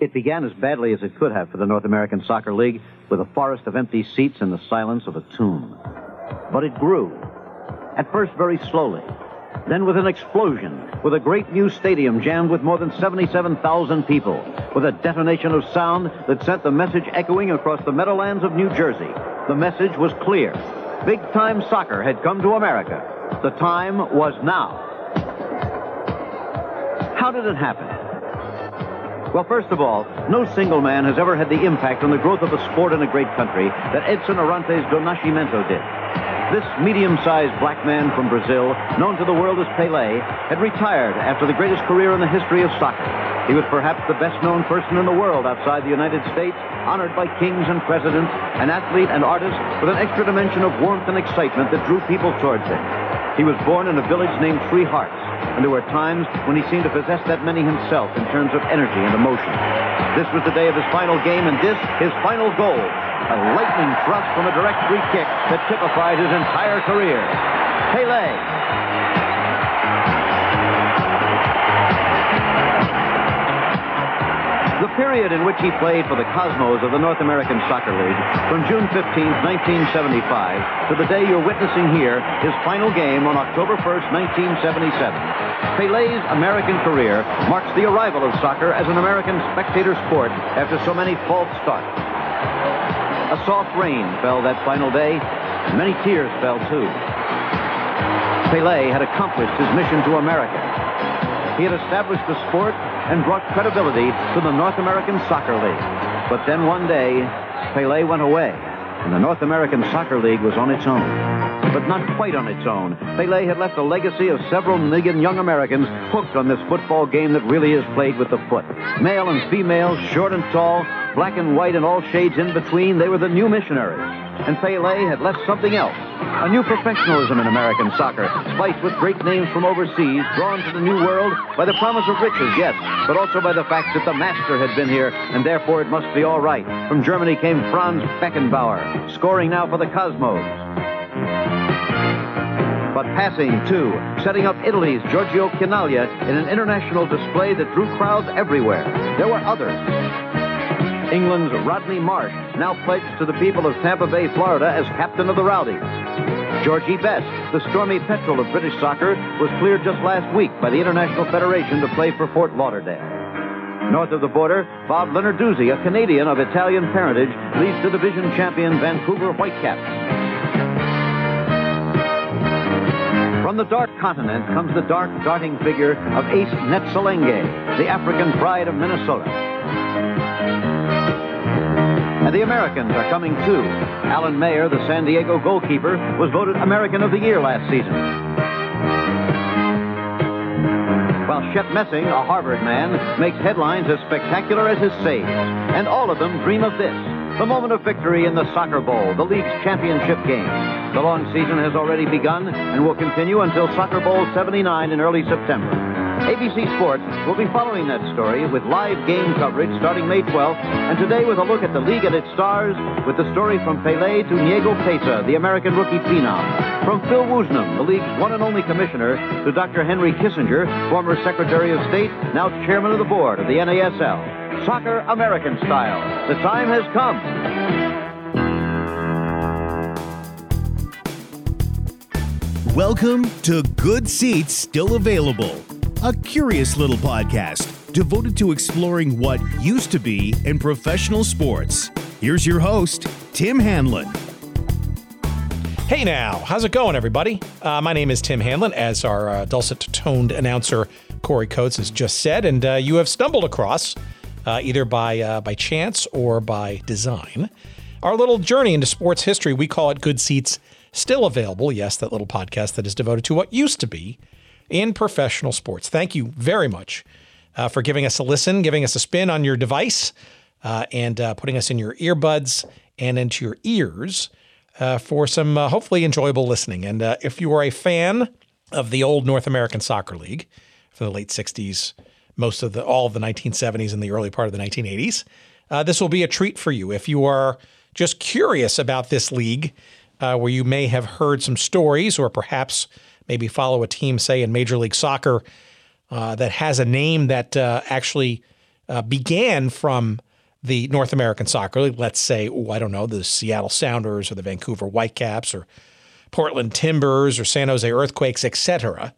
It began as badly as it could have for the North American Soccer League with a forest of empty seats and the silence of a tomb. But it grew. At first, very slowly. Then, with an explosion, with a great new stadium jammed with more than 77,000 people, with a detonation of sound that sent the message echoing across the meadowlands of New Jersey. The message was clear. Big time soccer had come to America. The time was now. How did it happen? Well, first of all, no single man has ever had the impact on the growth of a sport in a great country that Edson Arantes do Nascimento did. This medium-sized black man from Brazil, known to the world as Pele, had retired after the greatest career in the history of soccer. He was perhaps the best-known person in the world outside the United States, honored by kings and presidents, an athlete and artist with an extra dimension of warmth and excitement that drew people towards him. He was born in a village named Three Hearts, and there were times when he seemed to possess that many himself in terms of energy and emotion. This was the day of his final game, and this, his final goal. A lightning thrust from a direct free kick that typified his entire career. Pele period in which he played for the Cosmos of the North American Soccer League, from June 15, 1975, to the day you're witnessing here, his final game on October 1st, 1977. Pele's American career marks the arrival of soccer as an American spectator sport after so many false starts. A soft rain fell that final day, and many tears fell too. Pele had accomplished his mission to America. He had established the sport and brought credibility to the North American Soccer League. But then one day, Pele went away, and the North American Soccer League was on its own. But not quite on its own. Pele had left a legacy of several million young Americans hooked on this football game that really is played with the foot. Male and female, short and tall, black and white and all shades in between, they were the new missionaries. And Pele had left something else. A new professionalism in American soccer, spiced with great names from overseas, drawn to the new world by the promise of riches, yes, but also by the fact that the master had been here, and therefore it must be all right. From Germany came Franz Beckenbauer, scoring now for the Cosmos. But passing, too, setting up Italy's Giorgio Chinaglia in an international display that drew crowds everywhere. There were others. England's Rodney Marsh, now pledged to the people of Tampa Bay, Florida, as captain of the Rowdies. Georgie Best, the stormy petrel of British soccer, was cleared just last week by the International Federation to play for Fort Lauderdale. North of the border, Bob Leonarduzzi, a Canadian of Italian parentage, leads the division champion Vancouver Whitecaps. From the dark continent comes the dark, darting figure of Ace Ntsoelengoe, the African pride of Minnesota. And the Americans are coming too. Alan Mayer, the San Diego goalkeeper, was voted American of the Year last season. While Shep Messing, a Harvard man, makes headlines as spectacular as his saves. And all of them dream of this the moment of victory in the Soccer Bowl, the league's championship game. The long season has already begun and will continue until Soccer Bowl 79 in early September. ABC Sports will be following that story with live game coverage starting May 12th, and today with a look at the league and its stars, with the story from Pele to Diego Pesa, the American rookie phenom. From Phil Woosnam, the league's one and only commissioner, to Dr. Henry Kissinger, former Secretary of State, now chairman of the board of the NASL. Soccer American style. The time has come. Welcome to Good Seats Still Available, a curious little podcast devoted to exploring what used to be in professional sports. Here's your host, Tim Hanlon. Hey now, how's it going, everybody? Uh, my name is Tim Hanlon, as our uh, dulcet toned announcer Corey Coates has just said, and uh, you have stumbled across, uh, either by uh, by chance or by design, our little journey into sports history. We call it Good Seats still available. Yes, that little podcast that is devoted to what used to be in professional sports. Thank you very much uh, for giving us a listen, giving us a spin on your device, uh, and uh, putting us in your earbuds and into your ears uh, for some uh, hopefully enjoyable listening. And uh, if you are a fan of the old North American Soccer League for the late 60s, most of the all of the 1970s and the early part of the 1980s, this will be a treat for you. If you are just curious about this league, where you may have heard some stories or perhaps maybe follow a team, say, in Major League Soccer uh, that has a name that uh, actually uh, began from the North American Soccer League, let's say, I don't know, the Seattle Sounders or the Vancouver Whitecaps or Portland Timbers or San Jose Earthquakes, etc.,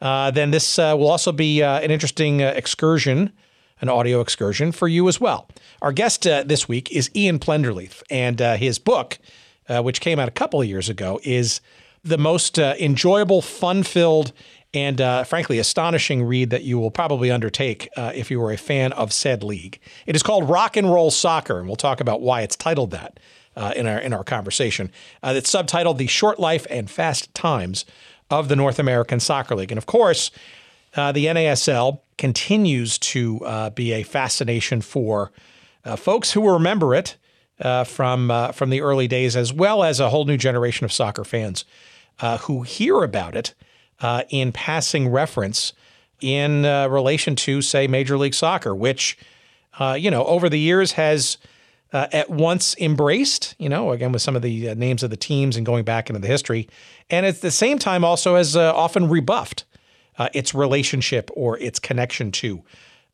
uh, then this uh, will also be uh, an interesting excursion, an audio excursion for you as well. Our guest this week is Ian Plenderleith, and his book, which came out a couple of years ago, is the most enjoyable, fun filled, and uh, frankly, astonishing read that you will probably undertake uh, if you are a fan of said league. It is called Rock and Roll Soccer, and we'll talk about why it's titled that uh, in our in our conversation. Uh, it's subtitled "The Short Life and Fast Times of the North American Soccer League," and of course, uh, the NASL continues to uh, be a fascination for folks who remember it from from the early days, as well as a whole new generation of soccer fans who hear about it uh, in passing reference in uh, relation to, say, Major League Soccer, which, uh, you know, over the years has uh, at once embraced, you know, again, with some of the uh, names of the teams and going back into the history, and at the same time also has uh, often rebuffed its relationship or its connection to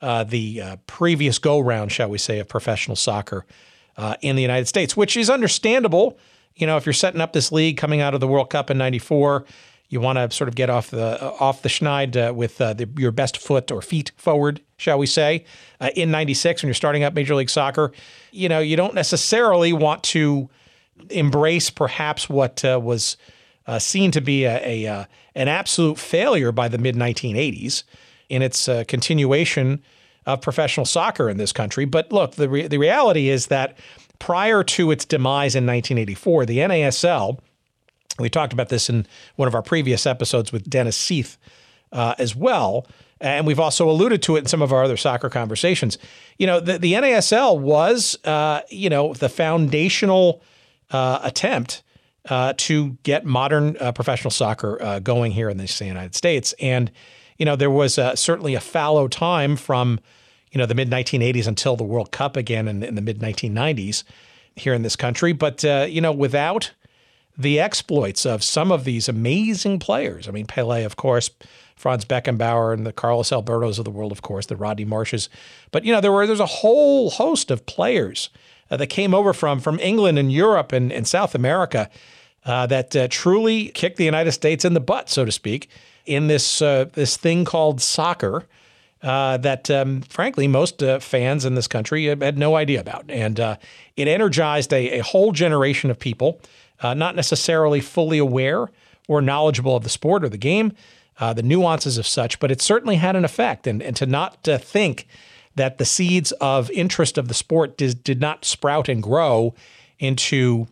the previous go round, shall we say, of professional soccer in the United States, which is understandable. You know, if you're setting up this league coming out of the World Cup in '94, you want to sort of get off the uh, off the schneid uh, with uh, the, your best foot or feet forward, shall we say? Uh, in '96, when you're starting up Major League Soccer, you know you don't necessarily want to embrace perhaps what uh, was uh, seen to be a, a an absolute failure by the mid 1980s in its continuation of professional soccer in this country. But look, the re- the reality is that prior to its demise in 1984, the NASL we talked about this in one of our previous episodes with Dennis Seith uh, as well. And we've also alluded to it in some of our other soccer conversations. You know, the, the NASL was, uh, you know, the foundational uh, attempt uh, to get modern uh, professional soccer uh, going here in the United States. And, you know, there was certainly a fallow time from, you know, the mid 1980s until the World Cup again in, in the mid 1990s here in this country. But, you know, without the exploits of some of these amazing players. I mean, Pele, of course, Franz Beckenbauer, and the Carlos Albertos of the world, of course, the Rodney Marshes. But you know, there were there's a whole host of players uh, that came over from from England and Europe and, and South America uh, that uh, truly kicked the United States in the butt, so to speak, in this uh, this thing called soccer. Uh, that, um, frankly, most uh, fans in this country had no idea about. And it energized a, a whole generation of people uh, not necessarily fully aware or knowledgeable of the sport or the game, uh, the nuances of such, but it certainly had an effect. And, and to not uh, think that the seeds of interest of the sport did, did not sprout and grow into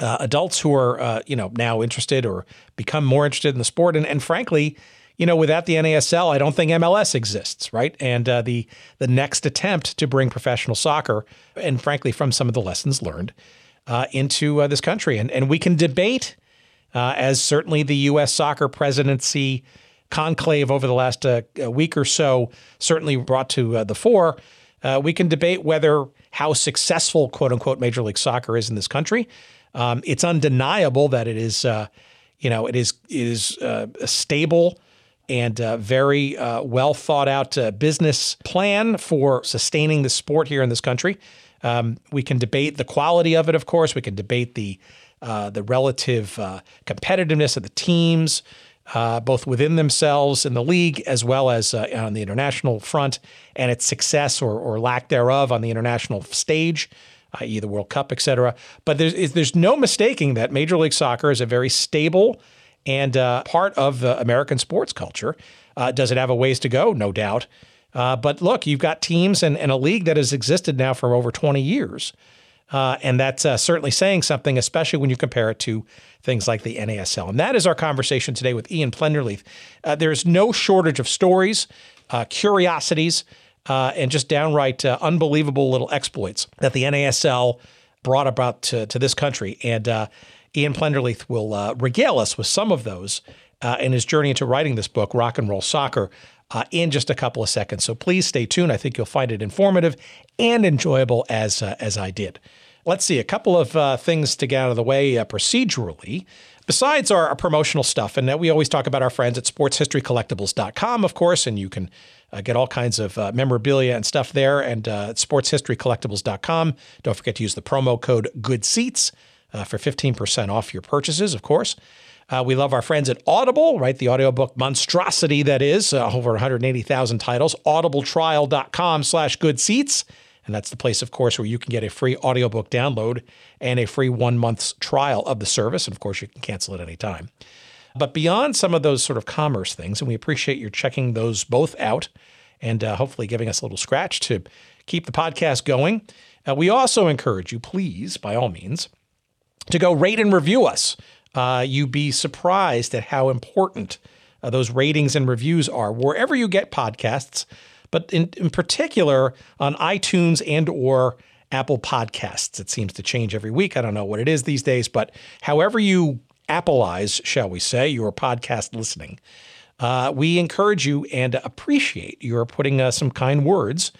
uh, adults who are, uh, you know, now interested or become more interested in the sport. And, and frankly, you know, without the NASL, I don't think MLS exists, right? And uh, the the next attempt to bring professional soccer, and frankly, from some of the lessons learned, uh, into uh, this country. And, and we can debate, uh, as certainly the U.S. soccer presidency conclave over the last uh, week or so certainly brought to uh, the fore. Uh, we can debate whether how successful, quote unquote, Major League Soccer is in this country. Um, it's undeniable that it is, you know, it is it is a stable and uh, very uh, well thought out uh, business plan for sustaining the sport here in this country. Um, we can debate the quality of it, of course. We can debate the uh, the relative uh, competitiveness of the teams, uh, both within themselves in the league as well as on the international front, and its success or, or lack thereof on the international stage, i.e., the World Cup, et cetera. But there's there's no mistaking that Major League Soccer is a very stable and uh, part of the American sports culture. Uh, does it have a ways to go? No doubt. Uh, but look, you've got teams and, and, a league that has existed now for over 20 years. Uh, and that's uh, certainly saying something, especially when you compare it to things like the NASL. And that is our conversation today with Ian Plenderleith. Uh, there's no shortage of stories, uh, curiosities, uh, and just downright unbelievable little exploits that the NASL brought about to, to this country. And Ian Plenderleith will regale us with some of those in his journey into writing this book, Rock and Roll Soccer uh, in just a couple of seconds. So please stay tuned. I think you'll find it informative and enjoyable as uh, as I did. Let's see a couple of uh, things to get out of the way uh, procedurally. Besides our, our, promotional stuff, and we always talk about our friends at sportshistorycollectibles.com, of course, and you can Uh, get all kinds of uh, memorabilia and stuff there and uh, sportshistorycollectibles.com. Don't forget to use the promo code Good Seats uh, for 15% off your purchases, of course. Uh, we love our friends at Audible, right? The audiobook monstrosity that is, uh, over 180,000 titles. Audibletrial.com slash good seats. And that's the place, of course, where you can get a free audiobook download and a free one month's trial of the service. And of course, you can cancel at any time. But beyond some of those sort of commerce things, and we appreciate your checking those both out and uh, hopefully giving us a little scratch to keep the podcast going. Uh, we also encourage you, please, by all means, to go rate and review us. Uh, you'd be surprised at how important uh, those ratings and reviews are wherever you get podcasts, but in, in particular on iTunes and or Apple Podcasts. It seems to change every week. I don't know what it is these days, but however you Appleize, shall we say, your podcast listening, uh, we encourage you and appreciate your putting uh, some kind words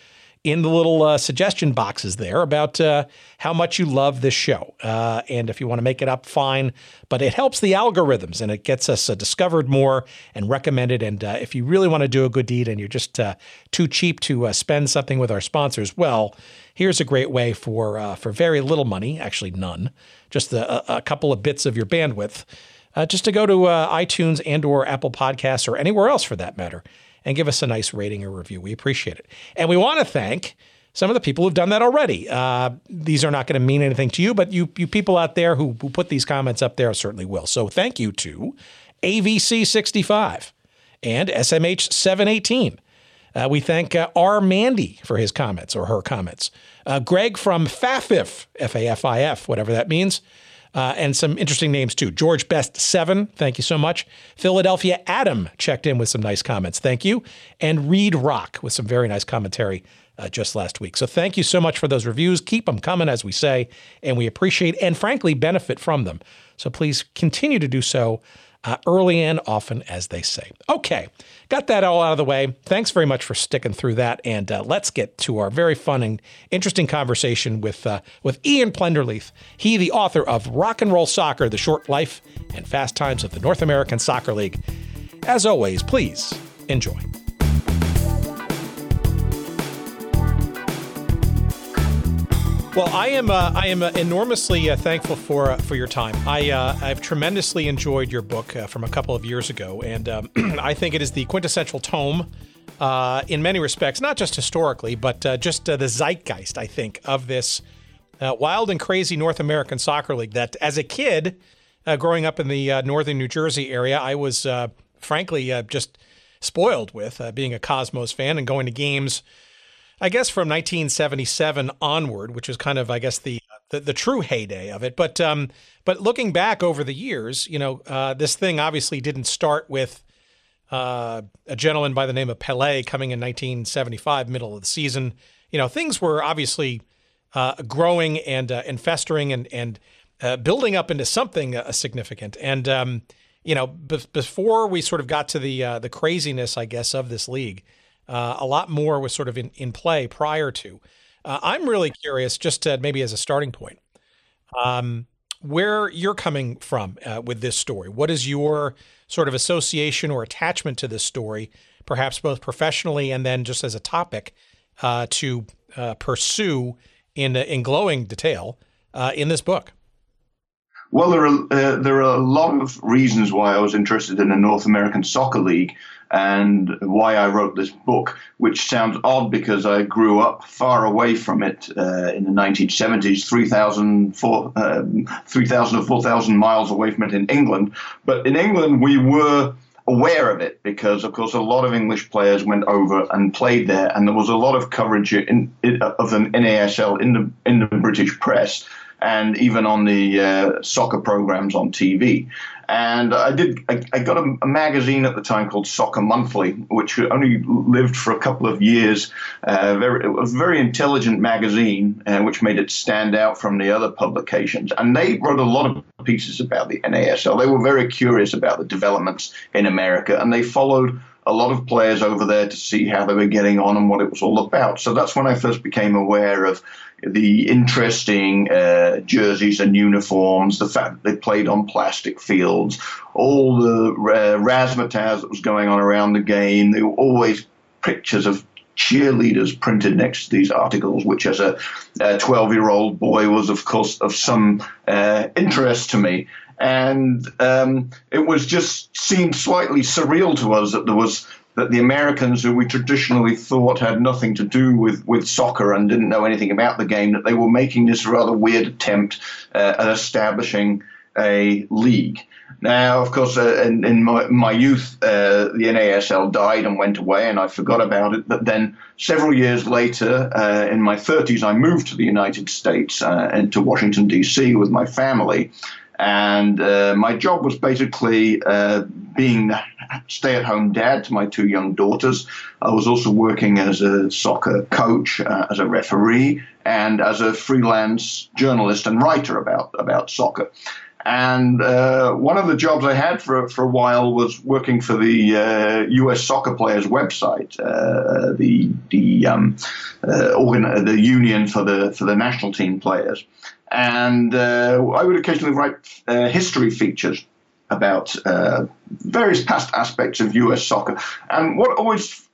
in the little uh, suggestion boxes there about uh, how much you love this show. Uh, and if you want to make it up, fine. But it helps the algorithms and it gets us uh, discovered more and recommended. And uh, if you really want to do a good deed and you're just uh, too cheap to spend something with our sponsors, well, here's a great way for for very little money, actually none, just a, a couple of bits of your bandwidth. just to go to iTunes and or Apple Podcasts or anywhere else for that matter and give us a nice rating or review. We appreciate it. And we want to thank some of the people who've done that already. Uh, these are not going to mean anything to you, but you, you people out there who, who put these comments up there certainly will. So thank you to AVC65 and SMH718. Uh, we thank uh, R. Mandy for his comments or her comments. Uh, Greg from FAFIF, F A F I F, whatever that means uh, and some interesting names too. George Best Seven, thank you so much. Philadelphia Adam checked in with some nice comments, thank you. And Reed Rock with some very nice commentary uh, just last week. So thank you so much for those reviews. Keep them coming, as we say, and we appreciate and frankly benefit from them. So please continue to do so uh, early and often, as they say. Okay, got that all out of the way. Thanks very much for sticking through that, and uh, let's get to our very fun and interesting conversation with uh, with Ian Plenderleith. He, the author of Rock and Roll Soccer: The Short Life and Fast Times of the North American Soccer League. As always, please enjoy. Well, I am uh, I am uh, enormously uh, thankful for uh, for your time. I uh, I've tremendously enjoyed your book uh, from a couple of years ago, and um, I think it is the quintessential tome in many respects, not just historically, but just the zeitgeist. I think of this wild and crazy North American soccer league. That as a kid, growing up in the northern New Jersey area, I was frankly just spoiled with being a Cosmos fan and going to games I guess from 1977 onward, which is kind of, I guess, the the, the true heyday of it. But um, but looking back over the years, you know, uh, this thing obviously didn't start with uh, a gentleman by the name of Pele coming in 1975, middle of the season. You know, things were obviously uh, growing and uh, and festering and and uh, building up into something uh, significant. And um, you know, b- before we sort of got to the the craziness, I guess, of this league. Uh, a lot more was sort of in, in play prior to. Uh, I'm really curious, just to, maybe as a starting point, um, where you're coming from uh, with this story. What is your sort of association or attachment to this story, perhaps both professionally and then just as a topic uh, to uh, pursue in in glowing detail uh, in this book? Well, there are uh, there are a lot of reasons why I was interested in the North American Soccer League and why I wrote this book, which sounds odd because I grew up far away from it uh, in the 1970s, 3,000 um, 3, or 4,000 miles away from it in England. But in England, we were aware of it because, of course, a lot of English players went over and played there, and there was a lot of coverage in, in, of the NASL in the in the British press and even on the uh, soccer programs on TV. And I did. I, I got a, a, magazine at the time called Soccer Monthly, which only lived for a couple of years. Uh, very, it was a very intelligent magazine, uh, which made it stand out from the other publications. And they wrote a lot of pieces about the NASL. They were very curious about the developments in America, and they followed a lot of players over there to see how they were getting on and what it was all about. So that's when I first became aware of the interesting uh, jerseys and uniforms, the fact that they played on plastic fields, all the uh, razzmatazz that was going on around the game. There were always pictures of cheerleaders printed next to these articles, which as a 12 year old boy was, of course, of some uh, interest to me. And um, it was just seemed slightly surreal to us that there was that the Americans, who we traditionally thought had nothing to do with, with soccer and didn't know anything about the game, that they were making this rather weird attempt uh, at establishing a league. Now, of course, uh, in, in my, my, youth, uh, the NASL died and went away, and I forgot about it. But then, several years later, uh, in my 30s, I moved to the United States uh, and to Washington, D.C. with my family. And uh, my job was basically uh, being stay at home dad to my two young daughters. I was also working as a soccer coach, as a referee, and as a freelance journalist and writer about, about soccer. And uh, one of the jobs I had for, for a while was working for the uh, U.S. Soccer Players website, uh, the the um, uh, organ- the union for the for the national team players, and uh, I would occasionally write uh, history features about various past aspects of U.S. soccer. And what always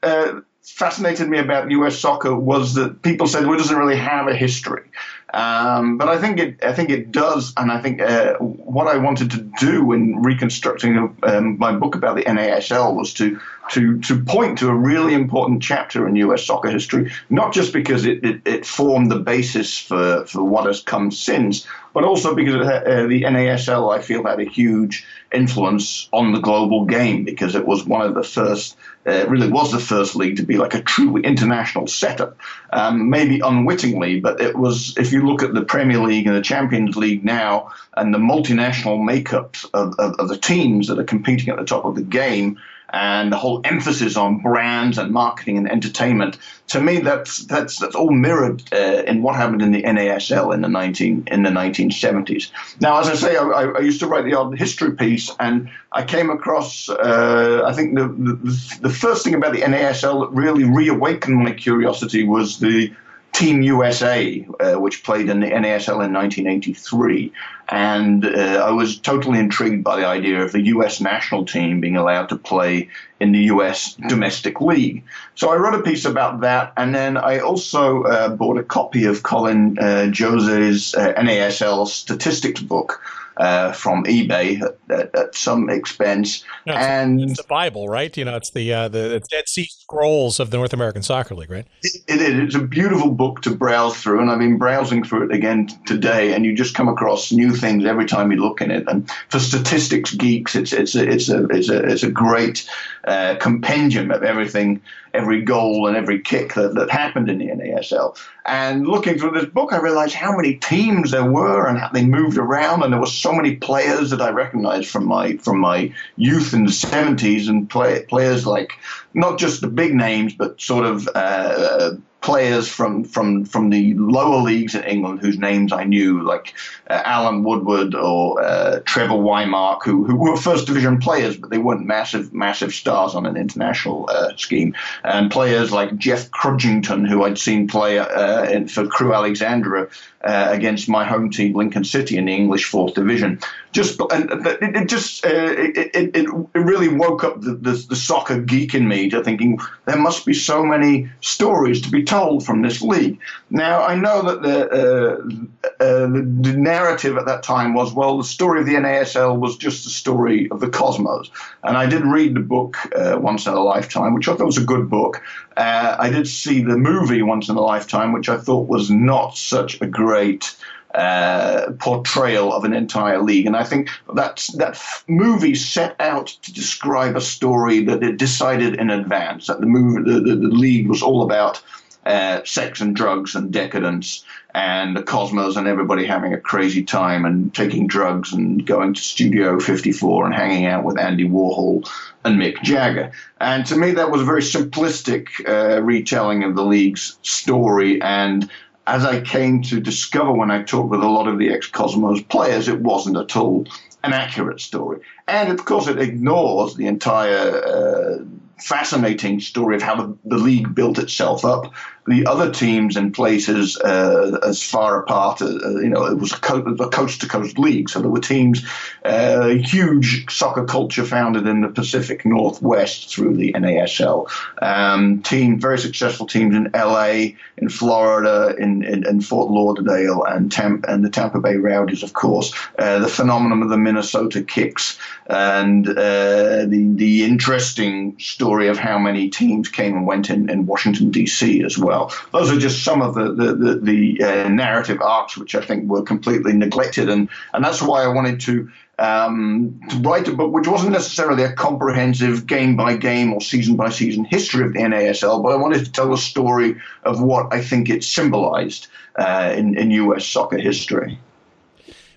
fascinated me about U.S. soccer was that people said well, it doesn't really have a history. Um, but I think it, I think it does, and I think uh, what I wanted to do in reconstructing um, my book about the NASL was to to to point to a really important chapter in U.S. soccer history, not just because it, it, it formed the basis for, for what has come since, but also because uh, the NASL I feel had a huge influence on the global game because it was one of the first, uh, really was the first league to be like a truly international setup. Um, maybe unwittingly, but it was. If you look at the Premier League and the Champions League now, and the multinational makeups of, of, of the teams that are competing at the top of the game and the whole emphasis on brands and marketing and entertainment. To me, that's that's that's all mirrored uh, in what happened in the NASL in the nineteen in the nineteen seventies. Now, as I say, I, I, used to write the odd history piece, and I came across. Uh, I think the, the the first thing about the NASL that really reawakened my curiosity was the Team USA, uh, which played in the NASL in 1983. And uh, I was totally intrigued by the idea of the US national team being allowed to play in the US domestic league. So I wrote a piece about that. And then I also uh, bought a copy of Colin uh, Jose's uh, NASL statistics book uh, from eBay at, at, some expense. No, it's and it's the Bible, right? You know, it's the uh, the Dead Sea Scrolls of the North American Soccer League, right? It, it is. It's a beautiful book to browse through, and I've been browsing through it again today. And you just come across new things every time you look in it. And for statistics geeks, it's it's a, it's a it's a it's a great uh, compendium of everything every goal and every kick that, that happened in the NASL. And looking through this book, I realized how many teams there were and how they moved around, and there were so many players that I recognized from my from my youth in the 70s, and play, players like not just the big names, but sort of uh, players from, from, from the lower leagues in England whose names I knew, like uh, Alan Woodward or uh, Trevor Whymark, who, who were first division players, but they weren't massive, massive stars on an international uh, scheme. And players like Geoff Crudgington, who I'd seen play uh, in, for Crewe Alexandra uh, against my home team, Lincoln City, in the English fourth division. Just and it, it just uh, it, it, it really woke up the, the, the soccer geek in me to thinking there must be so many stories to be told from this league. Now I know that the, uh, uh, the narrative at that time was well the story of the NASL was just the story of the Cosmos, and I did read the book uh, once in a lifetime, which I thought was a good book. Uh, I did see the movie once in a lifetime, which I thought was not such a great uh, portrayal of an entire league. And I think that that movie set out to describe a story that it decided in advance that the movie, the, the, the league was all about uh, sex and drugs and decadence and the cosmos and everybody having a crazy time and taking drugs and going to Studio 54 and hanging out with Andy Warhol and Mick Jagger. And to me, that was a very simplistic uh, retelling of the league's story. And as I came to discover when I talked with a lot of the ex Cosmos players, it wasn't at all an accurate story. And of course, it ignores the entire uh, fascinating story of how the, the league built itself up. The other teams in places uh, as far apart, uh, uh you know, it was a, coast to coast league. So there were teams, uh, huge soccer culture founded in the Pacific Northwest through the NASL. Um, team, very successful teams in LA, in Florida, in, in, in Fort Lauderdale, and, Tampa, and the Tampa Bay Rowdies, of course. Uh, the phenomenon of the Minnesota Kicks and uh, the, the interesting story of how many teams came and went in, in Washington, D.C. as well. Those are just some of the, the, the, the uh, narrative arcs which I think were completely neglected. And, and that's why I wanted to, um, to write a book which wasn't necessarily a comprehensive game by game or season by season history of the NASL, but I wanted to tell a story of what I think it symbolized uh, in, in U.S. soccer history.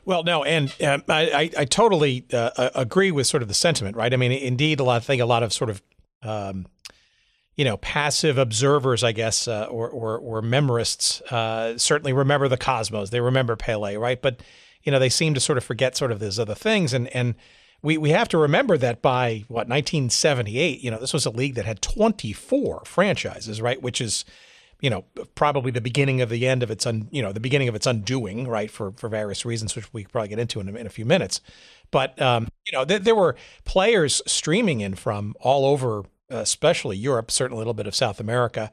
Well, no, and uh, I, I, totally uh, agree with sort of the sentiment, right? I mean, indeed, a lot, I think a lot of sort of, um, you know, passive observers, I guess, uh, or, or, or memorists uh, certainly remember the Cosmos. They remember Pele, right? But, you know, they seem to sort of forget sort of those other things. And, and we, we have to remember that by, what, 1978, you know, this was a league that had 24 franchises, right? Which is, you know, probably the beginning of the end of its, un, you know, the beginning of its undoing, right, for for various reasons, which we probably get into in a, in a few minutes. But um, you know, th- there were players streaming in from all over, especially Europe, certainly a little bit of South America,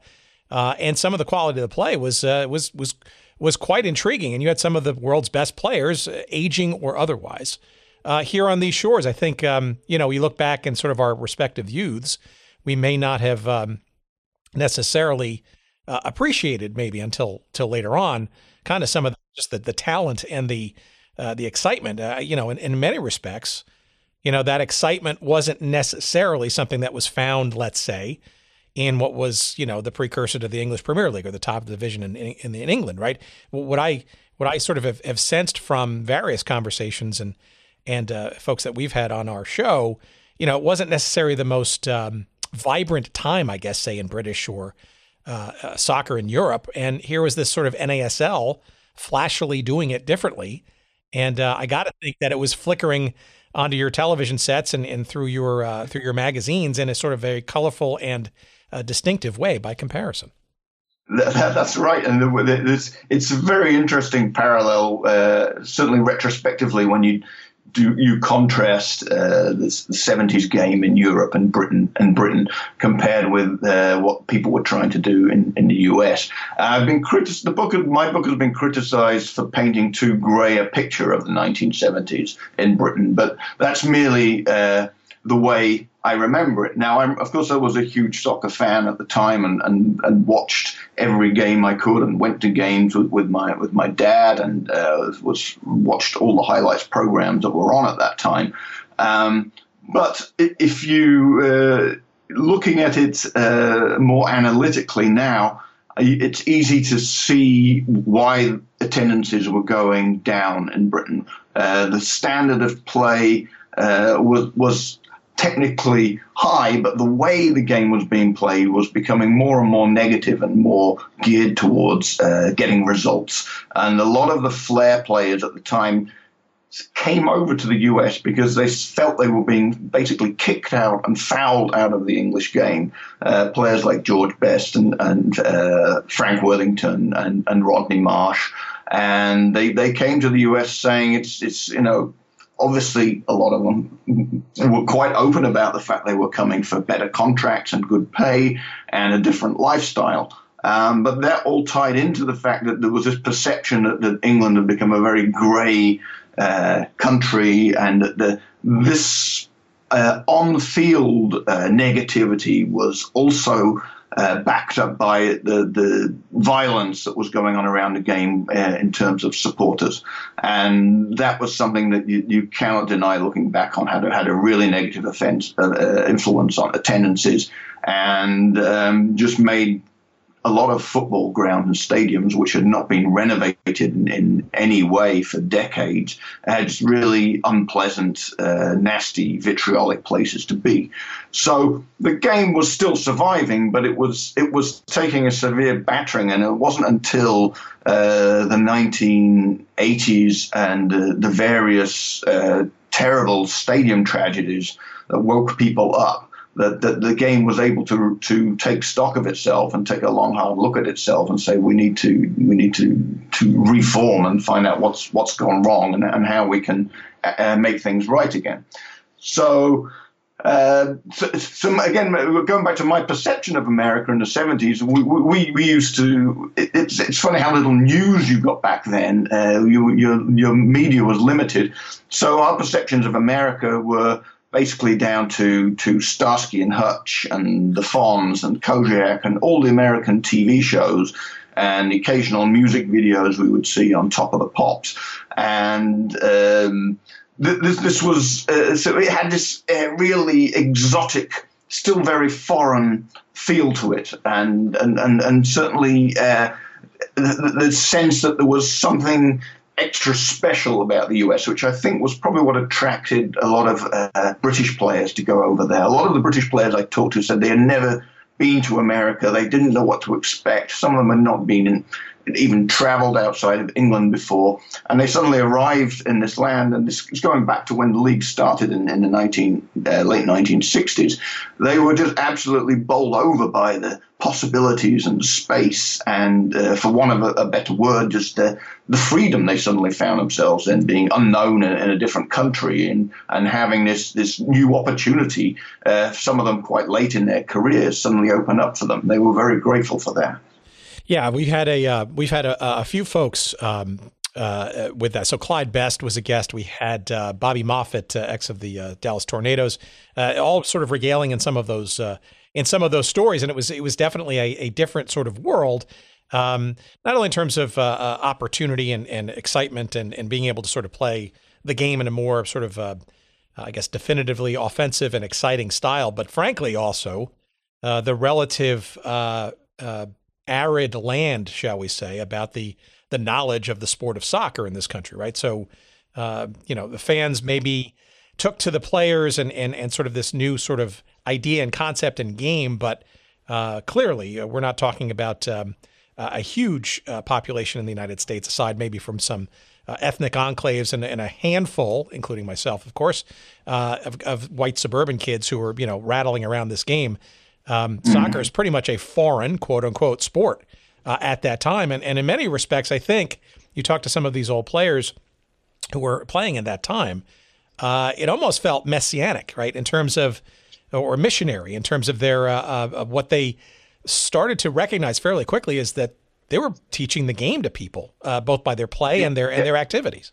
uh, and some of the quality of the play was uh, was was was quite intriguing. And you had some of the world's best players, uh, aging or otherwise, uh, here on these shores. I think um, you know, we look back in sort of our respective youths, we may not have um, necessarily uh, appreciated maybe until till later on. Kind of some of the, just the, the talent and the uh, the excitement. Uh, you know, in, in many respects, you know that excitement wasn't necessarily something that was found, let's say, in what was you know the precursor to the English Premier League or the top division in in, in England, right? What I what I sort of have, have sensed from various conversations and and uh, folks that we've had on our show, you know, it wasn't necessarily the most um, vibrant time, I guess, say in British or uh, uh, soccer in Europe. And here was this sort of NASL flashily doing it differently. And uh, I got to think that it was flickering onto your television sets and, and through your uh, through your magazines in a sort of very colorful and uh, distinctive way by comparison. That, that's right, and it's it's a very interesting parallel. Uh, certainly, retrospectively, when you do you contrast uh, the, the, 70s game in Europe and Britain and Britain compared with uh, what people were trying to do in, in the US? I've been critic- the book my book has been criticized for painting too grey a picture of the 1970s in Britain, but that's merely uh, the way I remember it. Now, I'm, of course, I was a huge soccer fan at the time and, and, and watched every game I could and went to games with, with my with my dad and uh, was watched all the highlights programs that were on at that time. Um, but if you uh, looking at it uh, more analytically now, it's easy to see why attendances were going down in Britain. Uh, the standard of play uh, was was technically high, but the way the game was being played was becoming more and more negative and more geared towards uh, getting results. And a lot of the flair players at the time came over to the US because they felt they were being basically kicked out and fouled out of the English game. Uh, players like George Best and, and uh, Frank Worthington and, and Rodney Marsh. And they, they came to the US saying it's, it's you know, obviously a lot of them were quite open about the fact they were coming for better contracts and good pay and a different lifestyle. Um, but that all tied into the fact that there was this perception that, that England had become a very grey uh, country and that the, this uh, on field uh, negativity was also uh, backed up by the, the violence that was going on around the game uh, in terms of supporters. And that was something that you, you cannot deny looking back on had, had a really negative offense, uh, uh influence on attendances and um, just made a lot of football grounds and stadiums, which had not been renovated in, in any way for decades, had really unpleasant, uh, nasty, vitriolic places to be. So the game was still surviving, but it was it was taking a severe battering, and it wasn't until uh, the 1980s and uh, the various uh, terrible stadium tragedies that woke people up that, that the game was able to to take stock of itself and take a long hard look at itself and say we need to we need to to reform and find out what's what's gone wrong and, and how we can uh, make things right again. So. Uh, so, so, again, going back to my perception of America in the 70s, we, we, we used to. It, it's, it's funny how little news you got back then. Uh, you, your, your media was limited. So our perceptions of America were basically down to to Starsky and Hutch and the Fonz and Kojak and all the American TV shows and occasional music videos we would see on top of the pops. And um, th- this, this was uh, so it had this uh, really exotic, still very foreign feel to it, and and and, and certainly. Uh, the, the sense that there was something extra special about the US, which I think was probably what attracted a lot of uh, British players to go over there. A lot of the British players I talked to said they had never been to America. They didn't know what to expect. Some of them had not been in, even traveled outside of England before, and they suddenly arrived in this land. And this is going back to when the league started in, in the 19, uh, late 1960s. They were just absolutely bowled over by the possibilities and space, and uh, for want of a, a, better word, just uh, the freedom they suddenly found themselves in, being unknown in, in a different country, and and having this this new opportunity. Uh, some of them quite late in their careers suddenly open up for them. They were very grateful for that. Yeah, we've had a uh, we've had a, a few folks um, uh, with that. So Clyde Best was a guest. We had uh, Bobby Moffat, uh, ex of the uh, Dallas Tornadoes, uh, all sort of regaling in some of those in some of those stories, and it was it was definitely a, a different sort of world. Um, not only in terms of uh, uh, opportunity and, and excitement and, and being able to sort of play the game in a more sort of uh, I guess definitively offensive and exciting style, but frankly also the relative arid land, shall we say, about the the knowledge of the sport of soccer in this country, right? So, uh, you know, the fans maybe took to the players and and and sort of this new sort of idea and concept and game, but uh, clearly uh, we're not talking about um, a huge uh, population in the United States, aside maybe from some. Uh, ethnic enclaves and, and, a handful, including myself, of course, uh, of, of white suburban kids who were, you know, rattling around this game. Um, mm-hmm. Soccer is pretty much a foreign, quote unquote, sport uh, at that time. And, and in many respects, I think you talk to some of these old players who were playing in that time, uh, it almost felt messianic, right? In terms of, or missionary, in terms of their, uh, of what they started to recognize fairly quickly is that they were teaching the game to people, uh, both by their play and their, and their activities.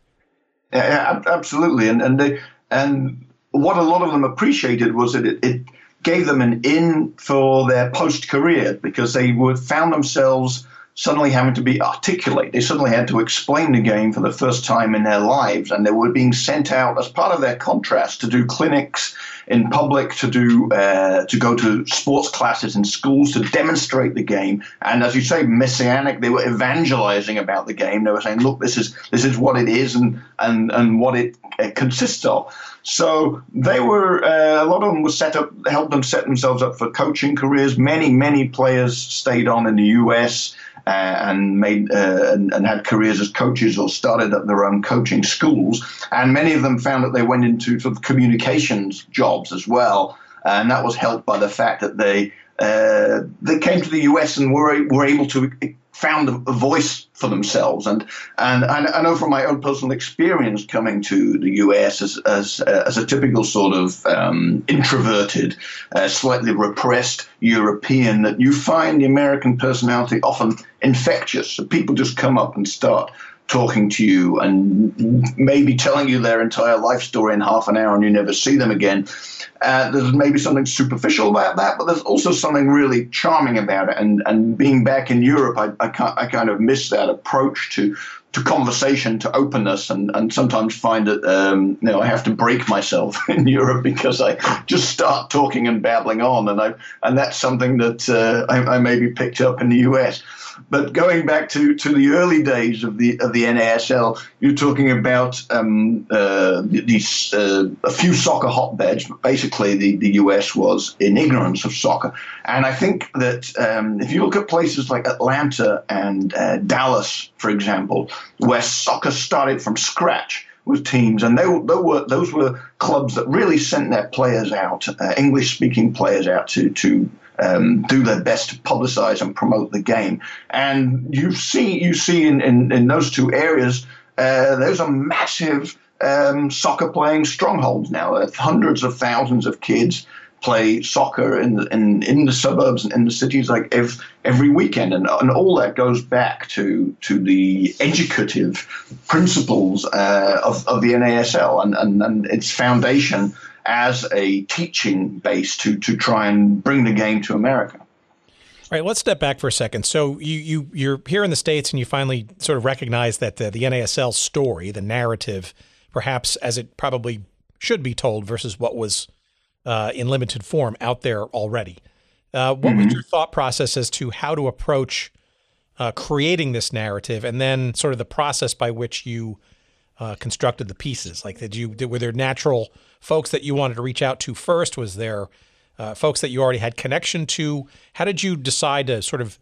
Yeah, absolutely. And, and they, and what a lot of them appreciated was that it, it gave them an in for their post career because they would found themselves suddenly having to be articulate. They suddenly had to explain the game for the first time in their lives, and they were being sent out as part of their contrast to do clinics in public, to do uh, to go to sports classes in schools to demonstrate the game. And as you say, messianic, they were evangelizing about the game. They were saying, "Look, this is this is what it is, and and and what it, it consists of." So they were uh, a lot of them were set up, helped them set themselves up for coaching careers. Many many players stayed on in the U.S. Uh, and made uh, and, and, had careers as coaches or started up their own coaching schools. And many of them found that they went into sort of communications jobs as well, and that was helped by the fact that they uh, they came to the US and were were able to found a, voice for themselves. And and I know from my own personal experience coming to the US as as, uh, as a typical sort of um, introverted, uh, slightly repressed European, that you find the American personality often infectious. So people just come up and start talking to you and maybe telling you their entire life story in half an hour and you never see them again. Uh, there's maybe something superficial about that, but there's also something really charming about it. And, and being back in Europe, I, I, I kind of miss that approach to to conversation, to openness, and, and sometimes find that um, you know I have to break myself in Europe because I just start talking and babbling on, and I and that's something that uh, I, I maybe picked up in the US. But going back to, to the early days of the of the NASL, you're talking about um, uh, these uh, a few soccer hotbeds. But basically, the, the US was in ignorance of soccer, and I think that um, if you look at places like Atlanta and uh, Dallas, for example, where soccer started from scratch with teams, and they, they were those were clubs that really sent their players out, uh, English speaking players out to to um, do their best to publicize and promote the game. And you see you see in in, in those two areas, uh, there's a massive um, soccer playing strongholds now. hundreds of thousands of kids play soccer in the, in, in the suburbs and in the cities like every, every weekend. And, and all that goes back to, to the educative principles uh, of, of the NASL and, and, and its foundation as a teaching base to, to try and bring the game to America. All right, let's step back for a second. So you you you're here in the states, and you finally sort of recognize that the, the NASL story, the narrative, perhaps as it probably should be told versus what was uh, in limited form out there already. Uh, what mm-hmm. was your thought process as to how to approach uh, creating this narrative, and then sort of the process by which you uh, constructed the pieces? Like, did you did, were there natural folks that you wanted to reach out to first? Was there uh, folks that you already had connection to? How did you decide to sort of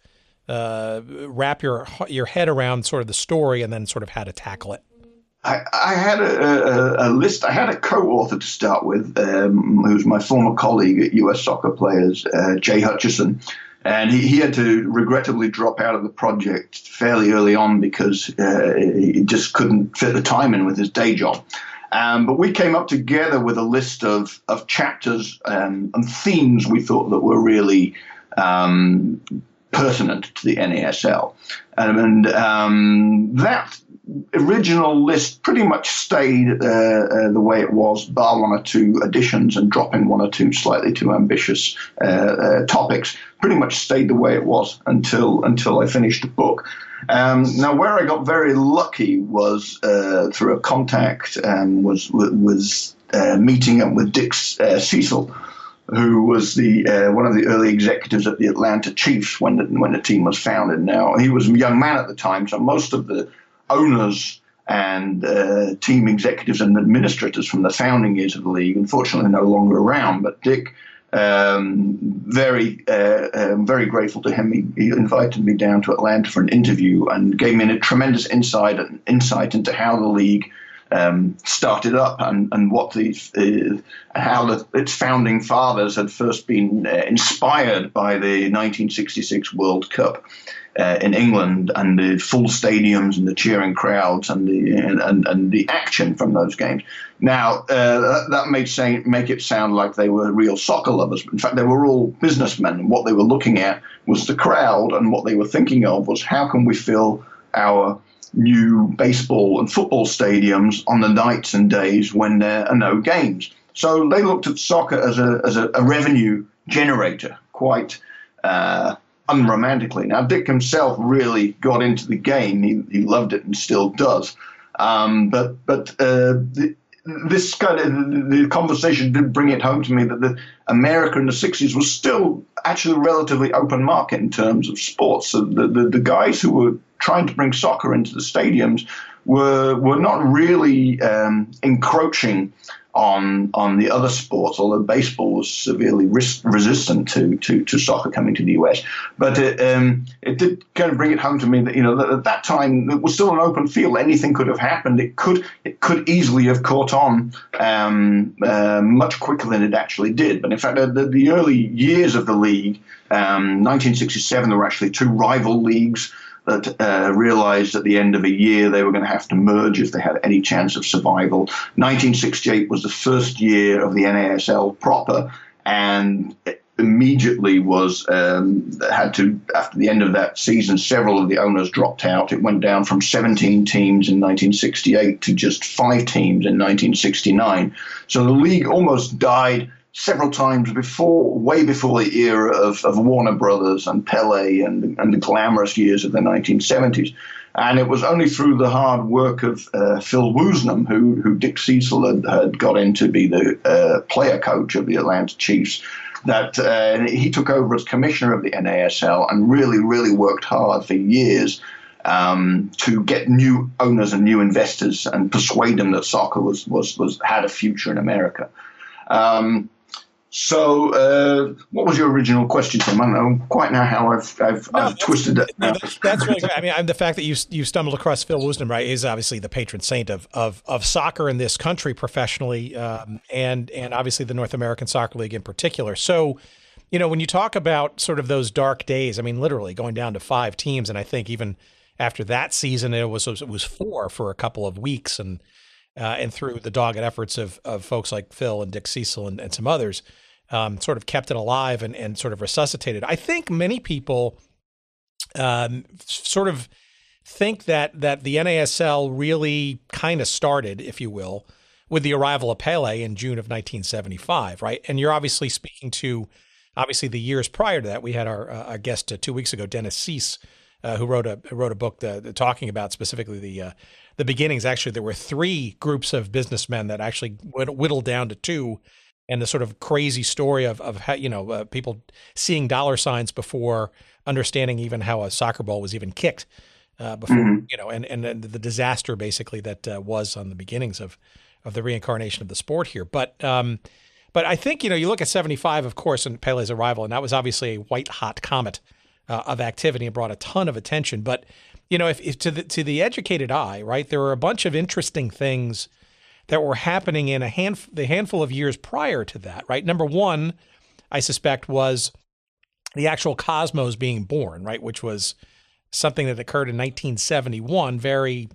uh, wrap your your head around sort of the story, and then sort of how to tackle it? I, I had a, a, a, list. I had a co-author to start with, um, who's my former colleague at U.S. Soccer Players, uh, Jay Hutchison, and he, he, had to regrettably drop out of the project fairly early on because uh, he just couldn't fit the time in with his day job. Um, but we came up together with a list of of chapters um, and themes we thought that were really um, pertinent to the NASL, and, um, that original list pretty much stayed uh, uh, the way it was, bar one or two additions and dropping one or two slightly too ambitious uh, uh, topics. Pretty much stayed the way it was until until I finished the book. Um, now, where I got very lucky was through a contact and was was meeting up with Dick Cecil who was the uh, one of the early executives at the Atlanta Chiefs when the, when the team was founded. Now he was a young man at the time, so most of the owners and uh, team executives and administrators from the founding years of the league, unfortunately, no longer around. But Dick, um, very, uh, um, very grateful to him. He, he, invited me down to Atlanta for an interview and gave me a tremendous insight insight into how the league um, started up and, and what the uh, how the, its founding fathers had first been uh, inspired by the 1966 World Cup uh, in England and the full stadiums and the cheering crowds and the and, and the action from those games. Now uh, that made say, make it sound like they were real soccer lovers, in fact they were all businessmen. And what they were looking at was the crowd, and what they were thinking of was how can we fill our new baseball and football stadiums on the nights and days when there are no games. So they looked at soccer as a as a, a revenue generator, quite. Uh, unromantically. Now, Dick himself really got into the game. He, he loved it and still does. Um, but but uh, the, this kind of the conversation did bring it home to me that the America in the 60s was still actually a relatively open market in terms of sports. So the, the, the guys who were trying to bring soccer into the stadiums were were not really um, encroaching on on the other sports, although baseball was severely ris- resistant to, to, to soccer coming to the US. But it, um, it did kind of bring it home to me that you know that at that time it was still an open field. Anything could have happened. It could it could easily have caught on um, uh, much quicker than it actually did. But in fact, the, the early years of the league, um, 1967, there were actually two rival leagues that uh, realized at the end of a year they were going to have to merge if they had any chance of survival. 1968 was the first year of the NASL proper, and immediately was um, had to after the end of that season several of the owners dropped out it went down from 17 teams in 1968 to just five teams in 1969 so the league almost died several times before, way before the era of, of Warner Brothers and Pele and, and the glamorous years of the 1970s. And it was only through the hard work of uh, Phil Woosnam, who, who Dick Cecil had, had got in to be the uh, player coach of the Atlanta Chiefs, that uh, he took over as commissioner of the NASL and really, really worked hard for years um, to get new owners and new investors and persuade them that soccer was, was, was had a future in America. Um, So, uh, what was your original question, Tim? I don't know quite now how I've, I've, no, I've twisted it. No, that's, that's, really good. I mean, the fact that you you stumbled across Phil Woosnam, right, is obviously the patron saint of of, of soccer in this country professionally, um, and and obviously the North American Soccer League in particular. So, you know, when you talk about sort of those dark days, I mean, literally going down to five teams, and I think even after that season, it was it was four for a couple of weeks, and uh, and through the dogged efforts of of folks like Phil and Dick Cecil and, and some others um, sort of kept it alive and, and sort of resuscitated. I think many people um, sort of think that that the NASL really kind of started, if you will, with the arrival of Pele in June of 1975, right? And you're obviously speaking to obviously the years prior to that. We had our, uh, our guest uh, two weeks ago, Dennis Cease, uh, who wrote a wrote a book the, talking about specifically the uh, the beginnings. Actually, there were three groups of businessmen that actually whittled down to two and the sort of crazy story of of how, you know uh, people seeing dollar signs before understanding even how a soccer ball was even kicked uh, before mm-hmm. you know and, and the disaster basically that uh, was on the beginnings of of the reincarnation of the sport here but um, but I think you know you look at 75 of course and Pele's arrival and that was obviously a white hot comet uh, of activity and brought a ton of attention but you know if, if to the to the educated eye right there were a bunch of interesting things that were happening in a hand the handful of years prior to that, right? Number one, I suspect, was the actual Cosmos being born, right, which was something that occurred in 1971, very,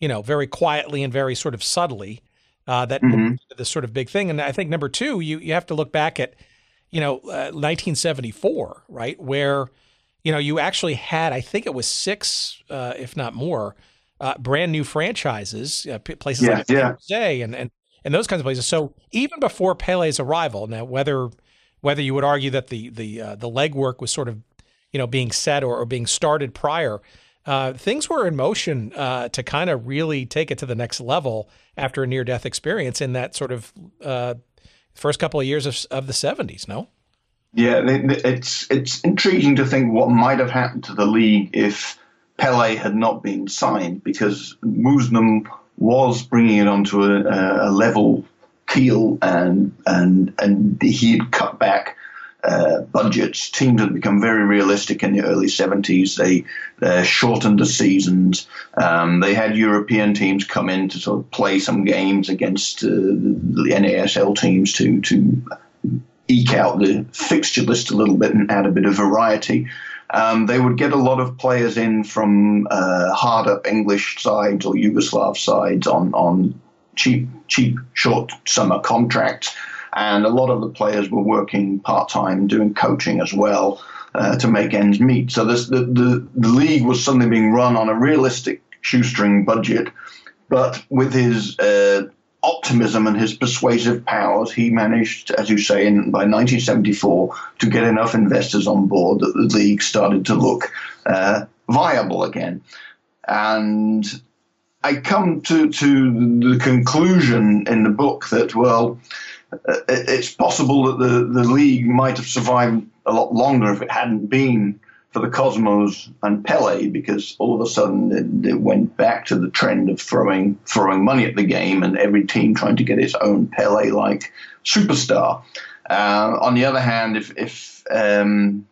you know, very quietly and very sort of subtly. Uh, that mm-hmm. this sort of big thing, and I think number two, you you have to look back at, you know, uh, 1974, right, where, you know, you actually had, I think it was six, uh, if not more, uh, brand new franchises, uh, places yeah, like yeah. Jose and, and and those kinds of places. So even before Pele's arrival, now whether whether you would argue that the the uh, the legwork was sort of you know being set or, or being started prior, uh, things were in motion uh, to kind of really take it to the next level after a near death experience in that sort of uh, first couple of years of, of the seventies. No. Yeah, it's it's intriguing to think what might have happened to the league if Pele had not been signed because Woosnam was bringing it onto a, a level keel and and and he had cut back uh, budgets. Teams had become very realistic in the early 70s. They uh, shortened the seasons. Um, they had European teams come in to sort of play some games against uh, the NASL teams to to eke out the fixture list a little bit and add a bit of variety. Um, they would get a lot of players in from uh, hard up English sides or Yugoslav sides on, on cheap, cheap, short summer contracts. And a lot of the players were working part time, doing coaching as well uh, to make ends meet. So this, the, the, the league was suddenly being run on a realistic shoestring budget. But with his uh, optimism and his persuasive powers, he managed, as you say, in, by 1974 to get enough investors on board that the league started to look uh, viable again. And I come to, to the conclusion in the book that, well, it's possible that the, the league might have survived a lot longer if it hadn't been for the Cosmos and Pele because all of a sudden it, went back to the trend of throwing throwing money at the game and every team trying to get its own Pele like superstar. Uh, on the other hand, if if um,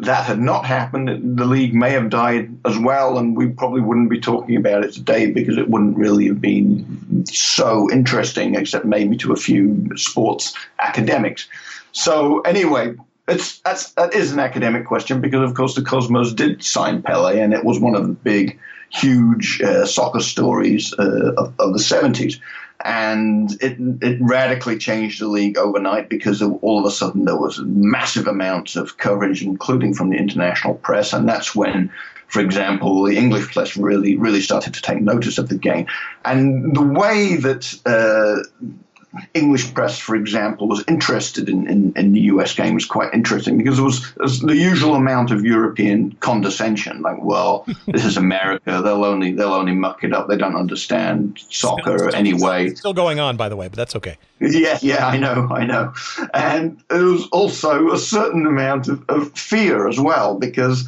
that had not happened, the league may have died as well, and we probably wouldn't be talking about it today because it wouldn't really have been so interesting, except maybe to a few sports academics. So anyway, it's that's that is an academic question because of course the Cosmos did sign Pele and it was one of the big, huge uh, soccer stories uh, of, of, the seventies, and it it radically changed the league overnight because all of a sudden there was massive amounts of coverage, including from the international press, and that's when. For example, the English press really, really started to take notice of the game, and the way that uh, English press, for example, was interested in, in, in, the US game was quite interesting because there was, there was, the usual amount of European condescension, like, well, this is America; they'll only they'll only muck it up. They don't understand soccer anyway. Still going on, by the way, but that's okay. Yeah, yeah, I know, I know. And there was also a certain amount of, of fear as well because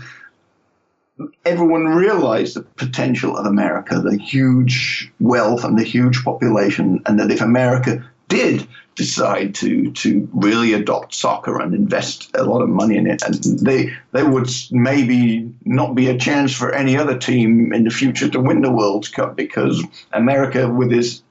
everyone realized the potential of America, the huge wealth and the huge population, and that if America did decide to to really adopt soccer and invest a lot of money in it, and they they would maybe not be a chance for any other team in the future to win the World Cup because America, with its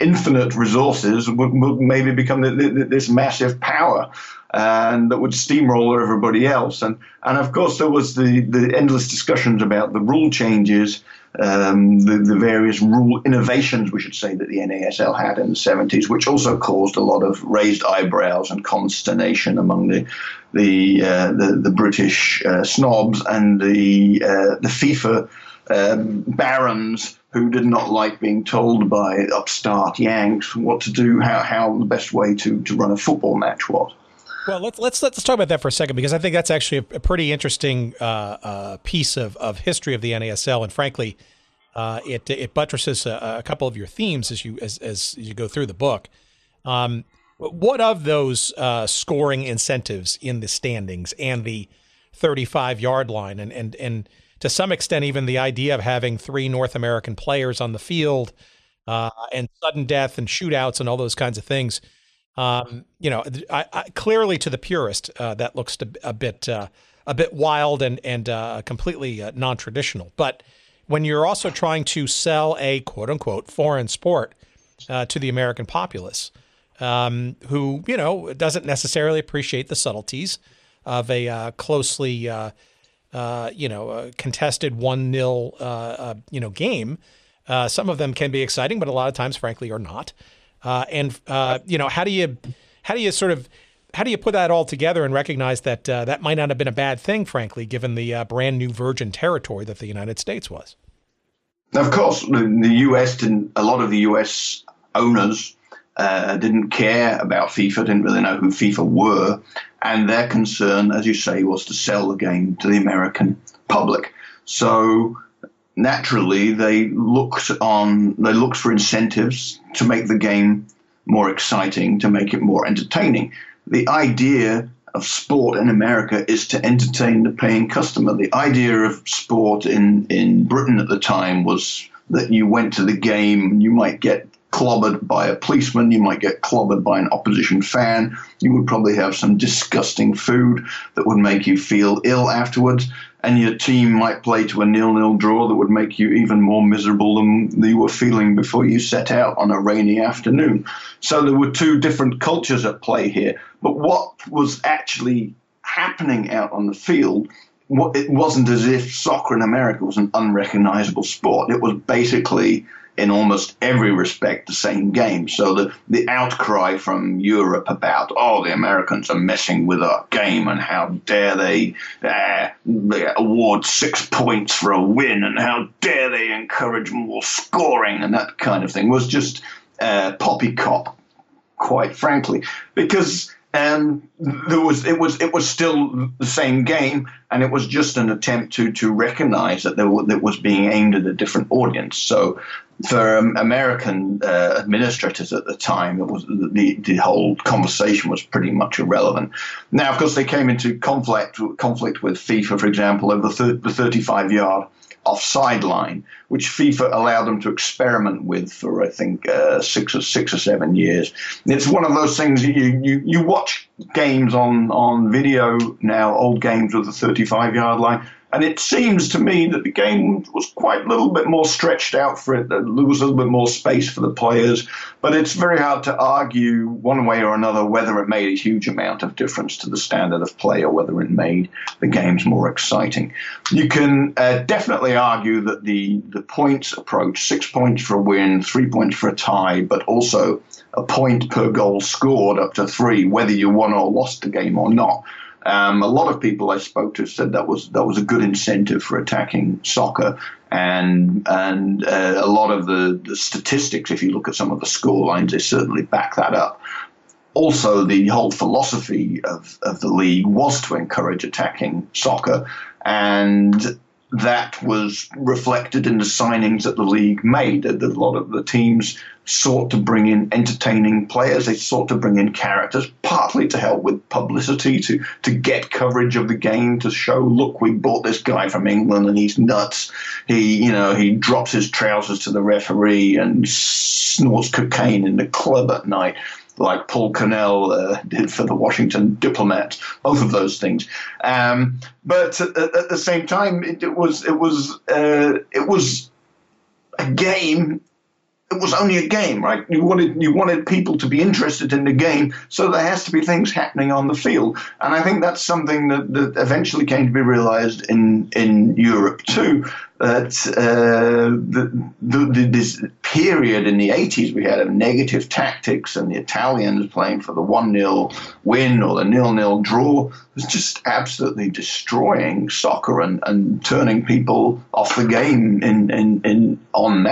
infinite resources, would, would maybe become the, the, this massive power and that would steamroller everybody else. And and of course there was the, the endless discussions about the rule changes, um, the, the various rule innovations, we should say, that the NASL had in the 70s, which also caused a lot of raised eyebrows and consternation among the the uh, the, the, British uh, snobs and the uh, the FIFA um, barons who did not like being told by upstart Yanks what to do, how, how the best way to, to run a football match was. Well, let's let's let's talk about that for a second because I think that's actually a, a pretty interesting uh, uh, piece of, of history of the NASL, and frankly, uh, it it buttresses a, a, couple of your themes as you as as you go through the book. Um, what of those uh, scoring incentives in the standings and the 35 yard line, and and and to some extent, even the idea of having three North American players on the field, uh, and sudden death and shootouts and all those kinds of things? Um, you know, I, I, clearly to the purist, uh, that looks a bit uh, a bit wild and and uh, completely uh, non traditional. But when you're also trying to sell a quote unquote foreign sport uh, to the American populace, um, who you know doesn't necessarily appreciate the subtleties of a uh, you know contested one nil you know game, some of them can be exciting, but a lot of times, frankly, are not. Uh, and uh, you know, how do you how do you sort of how do you put that all together and recognize that uh, that might not have been a bad thing, frankly, given the uh, brand new virgin territory that the United States was? Of course, the U.S. didn't. A lot of the U.S. owners uh, didn't care about FIFA, didn't really know who FIFA were, and their concern, as you say, was to sell the game to the American public. So naturally they looked on they looked for incentives to make the game more exciting, to make it more entertaining. The idea of sport in America is to entertain the paying customer. The idea of sport in, in Britain at the time was that you went to the game, you might get clobbered by a policeman, you might get clobbered by an opposition fan, you would probably have some disgusting food that would make you feel ill afterwards, and your team might play to a nil-nil draw that would make you even more miserable than you were feeling before you set out on a rainy afternoon. So there were two different cultures at play here. But what was actually happening out on the field it wasn't as if soccer in America was an unrecognizable sport. It was basically in almost every respect the same game. So the, the outcry from Europe about, oh, the Americans are messing with our game and how dare they, uh, they award six points for a win and how dare they encourage more scoring and that kind of thing was just uh, poppycock, quite frankly, because and there was it was it was still the same game, and it was just an attempt to to recognize that there that was being aimed at a different audience. So for um, American uh, administrators at the time, it was the the whole conversation was pretty much irrelevant. Now, of course, they came into conflict conflict with FIFA, for example, over the, the 35 yard offside line, which FIFA allowed them to experiment with for I think uh, six or six or seven years. It's one of those things you you you watch games on on video now, old games with the 35 yard line and it seems to me that the game was quite a little bit more stretched out for it. that There was a little bit more space for the players. But it's very hard to argue one way or another whether it made a huge amount of difference to the standard of play or whether it made the games more exciting. You can uh, definitely argue that the, the points approach six points for a win, three points for a tie, but also a point per goal scored up to three, whether you won or lost the game or not um, a lot of people I spoke to said that was that was a good incentive for attacking soccer, and and uh, a lot of the, the statistics, if you look at some of the score lines, they certainly back that up. Also, the whole philosophy of, of the league was to encourage attacking soccer, and that was reflected in the signings that the league made. A lot of the teams sought to bring in entertaining players. They sought to bring in characters, partly to help with publicity, to to get coverage of the game, to show, look, we bought this guy from England and he's nuts. He, you know, he drops his trousers to the referee and snorts cocaine in the club at night like Paul Cannell uh, did for the Washington Diplomat. Both of those things. Um, but at, at, the same time, it, it was it was uh, it was a game it was only a game, right? You wanted you wanted people to be interested in the game, so there has to be things happening on the field, and I think that's something that, that eventually came to be realized in in Europe too. That uh, the, the, this period in the 80s we had of negative tactics and the Italians playing for the 1 0 win or the nil nil draw was just absolutely destroying soccer and, and turning people off the game in, in, in en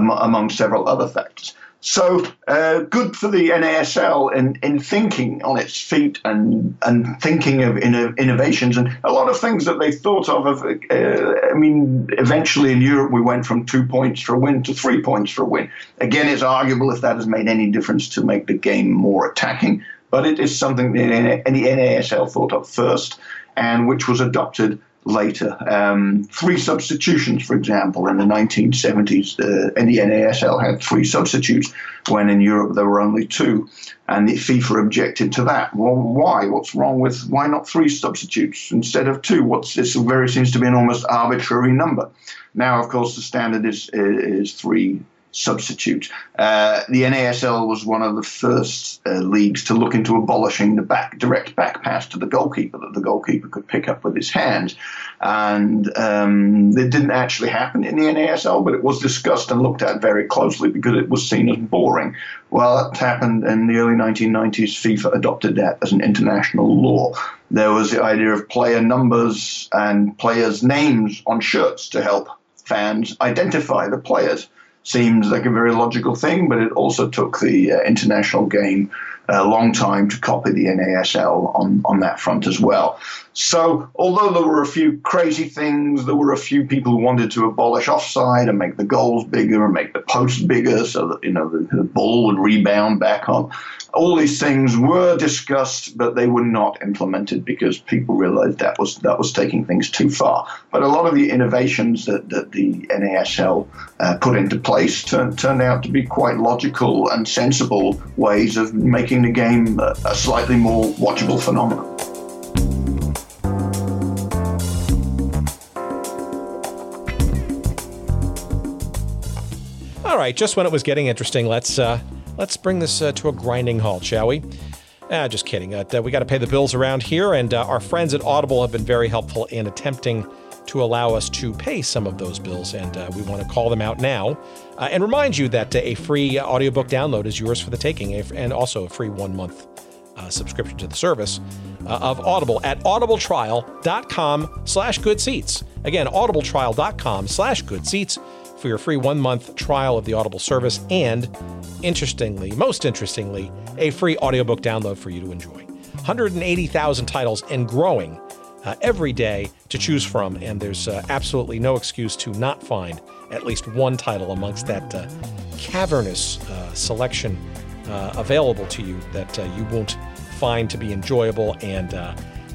masse among several other factors. So uh, good for the NASL in, in thinking on its feet and and thinking of innovations and a lot of things that they thought of. of uh, I mean, eventually in Europe we went from two points for a win to three points for a win. Again, it's arguable if that has made any difference to make the game more attacking, but it is something that the NASL thought of first and which was adopted later. Um, three substitutions, for example, in the 1970s, uh, and the NASL had three substitutes when in Europe there were only two. And the FIFA objected to that. Well, why? What's wrong with why not three substitutes instead of two? What's this? Very seems to be an almost arbitrary number. Now, of course, the standard is is three substitute. Uh, the NASL was one of the first uh, leagues to look into abolishing the back direct back pass to the goalkeeper that the goalkeeper could pick up with his hands, and um, it didn't actually happen in the NASL, but it was discussed and looked at very closely because it was seen as boring. Well, that happened in the early 1990s. FIFA adopted that as an international law. There was the idea of player numbers and players' names on shirts to help fans identify the players seems like a very logical thing, but it also took the uh, international game a long time to copy the NASL on, on that front as well. So, although there were a few crazy things, there were a few people who wanted to abolish offside and make the goals bigger and make the posts bigger so that, you know, the, the ball would rebound back on. All these things were discussed, but they were not implemented because people realized that was that was taking things too far. But a lot of the innovations that, that the NASL uh, put into place turned, turned out to be quite logical and sensible ways of making the game a, a slightly more watchable phenomenon. All right, just when it was getting interesting, let's uh, let's bring this uh, to a grinding halt, shall we? Ah, just kidding. Uh, we got to pay the bills around here, and uh, our friends at Audible have been very helpful in attempting to allow us to pay some of those bills, and uh, we want to call them out now uh, and remind you that uh, a free audiobook download is yours for the taking, and also a free one month uh, subscription to the service uh, of Audible at audibletrial.com slash good seats. Again, audibletrial.com slash good seats for your free one month trial of the Audible service and, interestingly, most interestingly, a free audiobook download for you to enjoy. 180,000 titles and growing uh, every day to choose from, and there's uh, absolutely no excuse to not find at least one title amongst that uh, cavernous uh, selection uh, available to you that uh, you won't find to be enjoyable and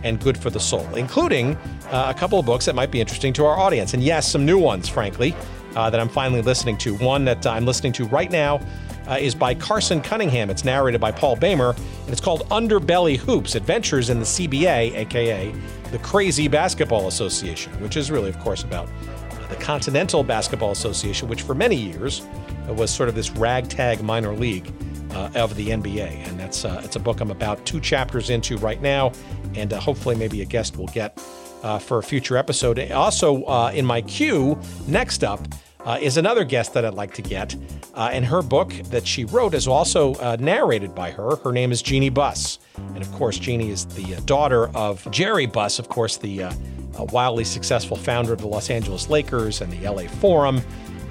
and good for the soul, including a couple of books that might be interesting to our audience, and yes, some new ones, frankly uh, that I'm finally listening to. One that I'm listening to right now uh, is by Carson Cunningham. It's narrated by Paul Bamer, and it's called Underbelly Hoops Adventures in the CBA, aka the Crazy Basketball Association, which is really, of course, about the Continental Basketball Association, which for many years was sort of this ragtag minor league. Uh, of the NBA, and that's uh, it's a book I'm about two chapters into right now, and uh, hopefully maybe a guest will get uh, for a future episode. Also, uh, in my queue, next up uh, is another guest that I'd like to get. Uh, and her book that she wrote is also uh, narrated by her. Her name is Jeanie Buss. And of course, Jeanie is the uh, daughter of Jerry Buss, of course, the wildly successful founder of the Los Angeles Lakers and the LA Forum.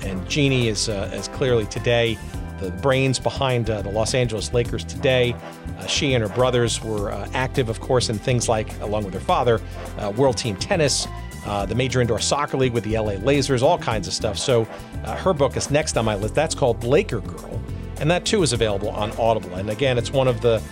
And Jeanie is, is clearly today the brains behind uh, the Los Angeles Lakers today. Uh, she and her brothers were uh, active, of course, in things like, along with her father, uh, World Team Tennis, uh, the Major Indoor Soccer League with the LA Lasers, all kinds of stuff. So uh, her book is next on my list. That's called Laker Girl. And that too is available on Audible. And again, it's one of the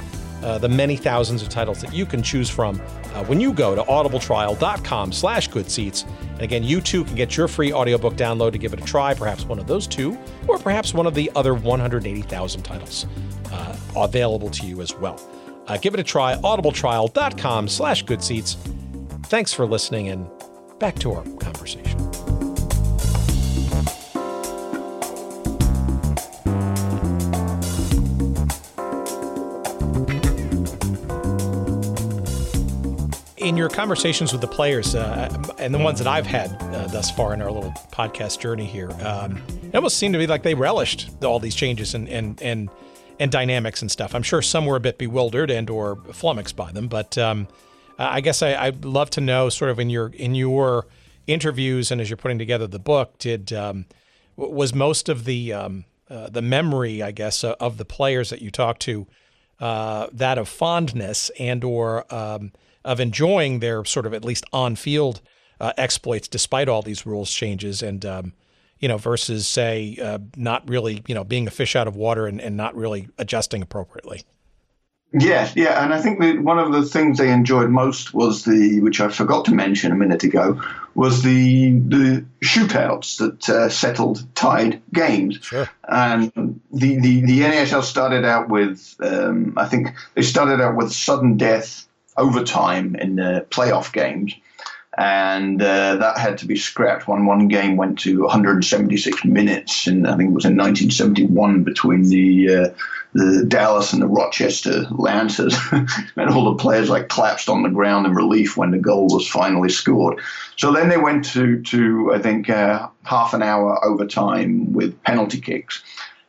uh, the many thousands of titles that you can choose from uh, when you go to audibletrial.com slash good seats. And again, you too can get your free audiobook download to give it a try, perhaps one of those two, or perhaps one of the other 180,000 titles uh, available to you as well. Uh, give it a try, audibletrial.com slash good seats. Thanks for listening, and back to our conversation. in your conversations with the players uh, and the ones that I've had uh, thus far in our little podcast journey here, um, it almost seemed to be like they relished all these changes and and and and dynamics and stuff. I'm sure some were a bit bewildered and or flummoxed by them, but um, I guess I, would love to know, sort of in your in your interviews and as you're putting together the book, did um, was most of the um, uh, the memory, I guess, uh, of the players that you talked to uh, that of fondness and or um, of enjoying their sort of at least on field uh, exploits despite all these rules changes and um, you know versus say uh, not really you know being a fish out of water and, and not really adjusting appropriately Yes, yeah, and I think that one of the things they enjoyed most was the, which I forgot to mention a minute ago, was the the shootouts that uh, settled tied games. Sure. And the, the, the NASL started out with, um, I think they started out with sudden death overtime in the playoff games. And uh, that had to be scrapped when one game went to 176 minutes, and I think it was in 1971 between the uh, the Dallas and the Rochester Lancers, and all the players like collapsed on the ground in relief when the goal was finally scored. So then they went to to I think uh, half an hour overtime with penalty kicks.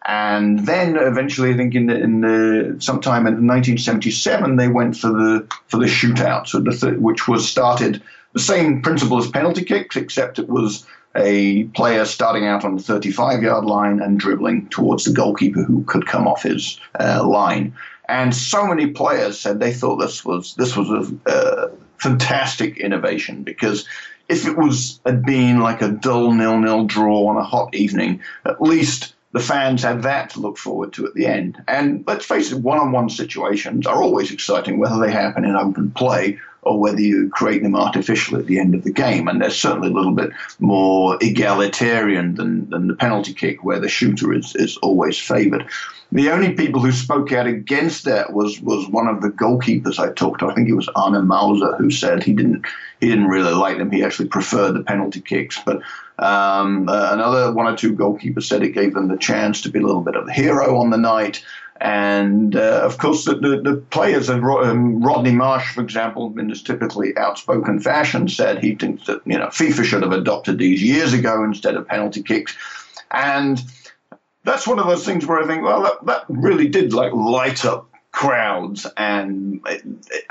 And then eventually, I think in the, in the sometime in 1977, they went for the for the shootout, so the th- which was started the same principle as penalty kicks, except it was a player starting out on the 35 yard line and dribbling towards the goalkeeper who could come off his uh, line. And so many players said they thought this was this was a uh, fantastic innovation because if it was had been like a dull nil nil draw on a hot evening, at least the fans had that to look forward to at the end. And let's face it, one on one situations are always exciting, whether they happen in open play or whether you create them artificially at the end of the game. And they're certainly a little bit more egalitarian than, than the penalty kick, where the shooter is, is always favored. The only people who spoke out against that was was one of the goalkeepers I talked to. I think it was Arnie Mausser who said he didn't he didn't really like them. He actually preferred the penalty kicks. But um, uh, another one or two goalkeepers said it gave them the chance to be a little bit of a hero on the night. And uh, of course, the, the, the players, um, Rodney Marsh, for example, in his typically outspoken fashion, said he thinks that you know FIFA should have adopted these years ago instead of penalty kicks. And that's one of those things where I think, well, that, that really did like light up crowds, and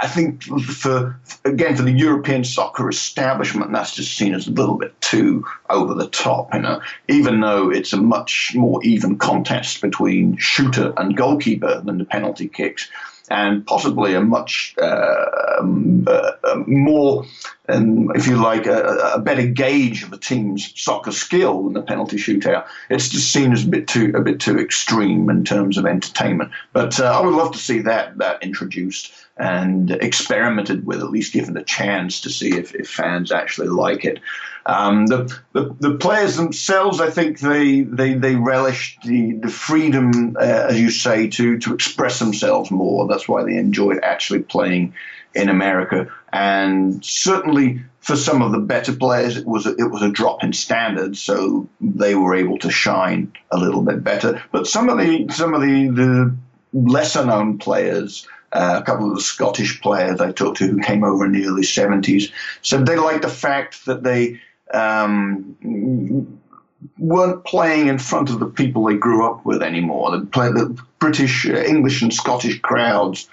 I think for again for the European soccer establishment, that's just seen as a little bit too over the top. You know, even though it's a much more even contest between shooter and goalkeeper than the penalty kicks and possibly a much uh, um, uh, um, more, um, if you like, a, a, better gauge of a team's soccer skill than the penalty shootout. It's just seen as a bit too a bit too extreme in terms of entertainment. But uh, I would love to see that that introduced and experimented with, at least given a chance to see if, if fans actually like it. Um, the, the, the players themselves, I think they they, they relish the the freedom, uh, as you say, to to express themselves more. That's why they enjoyed actually playing in America, and certainly for some of the better players, it was a, it was a drop in standards, so they were able to shine a little bit better. But some of the some of the, the lesser known players. Uh, a couple of the Scottish players I talked to who came over in the early 70s said they liked the fact that they um, weren't playing in front of the people they grew up with anymore. The, play, the British, uh, English, and Scottish crowds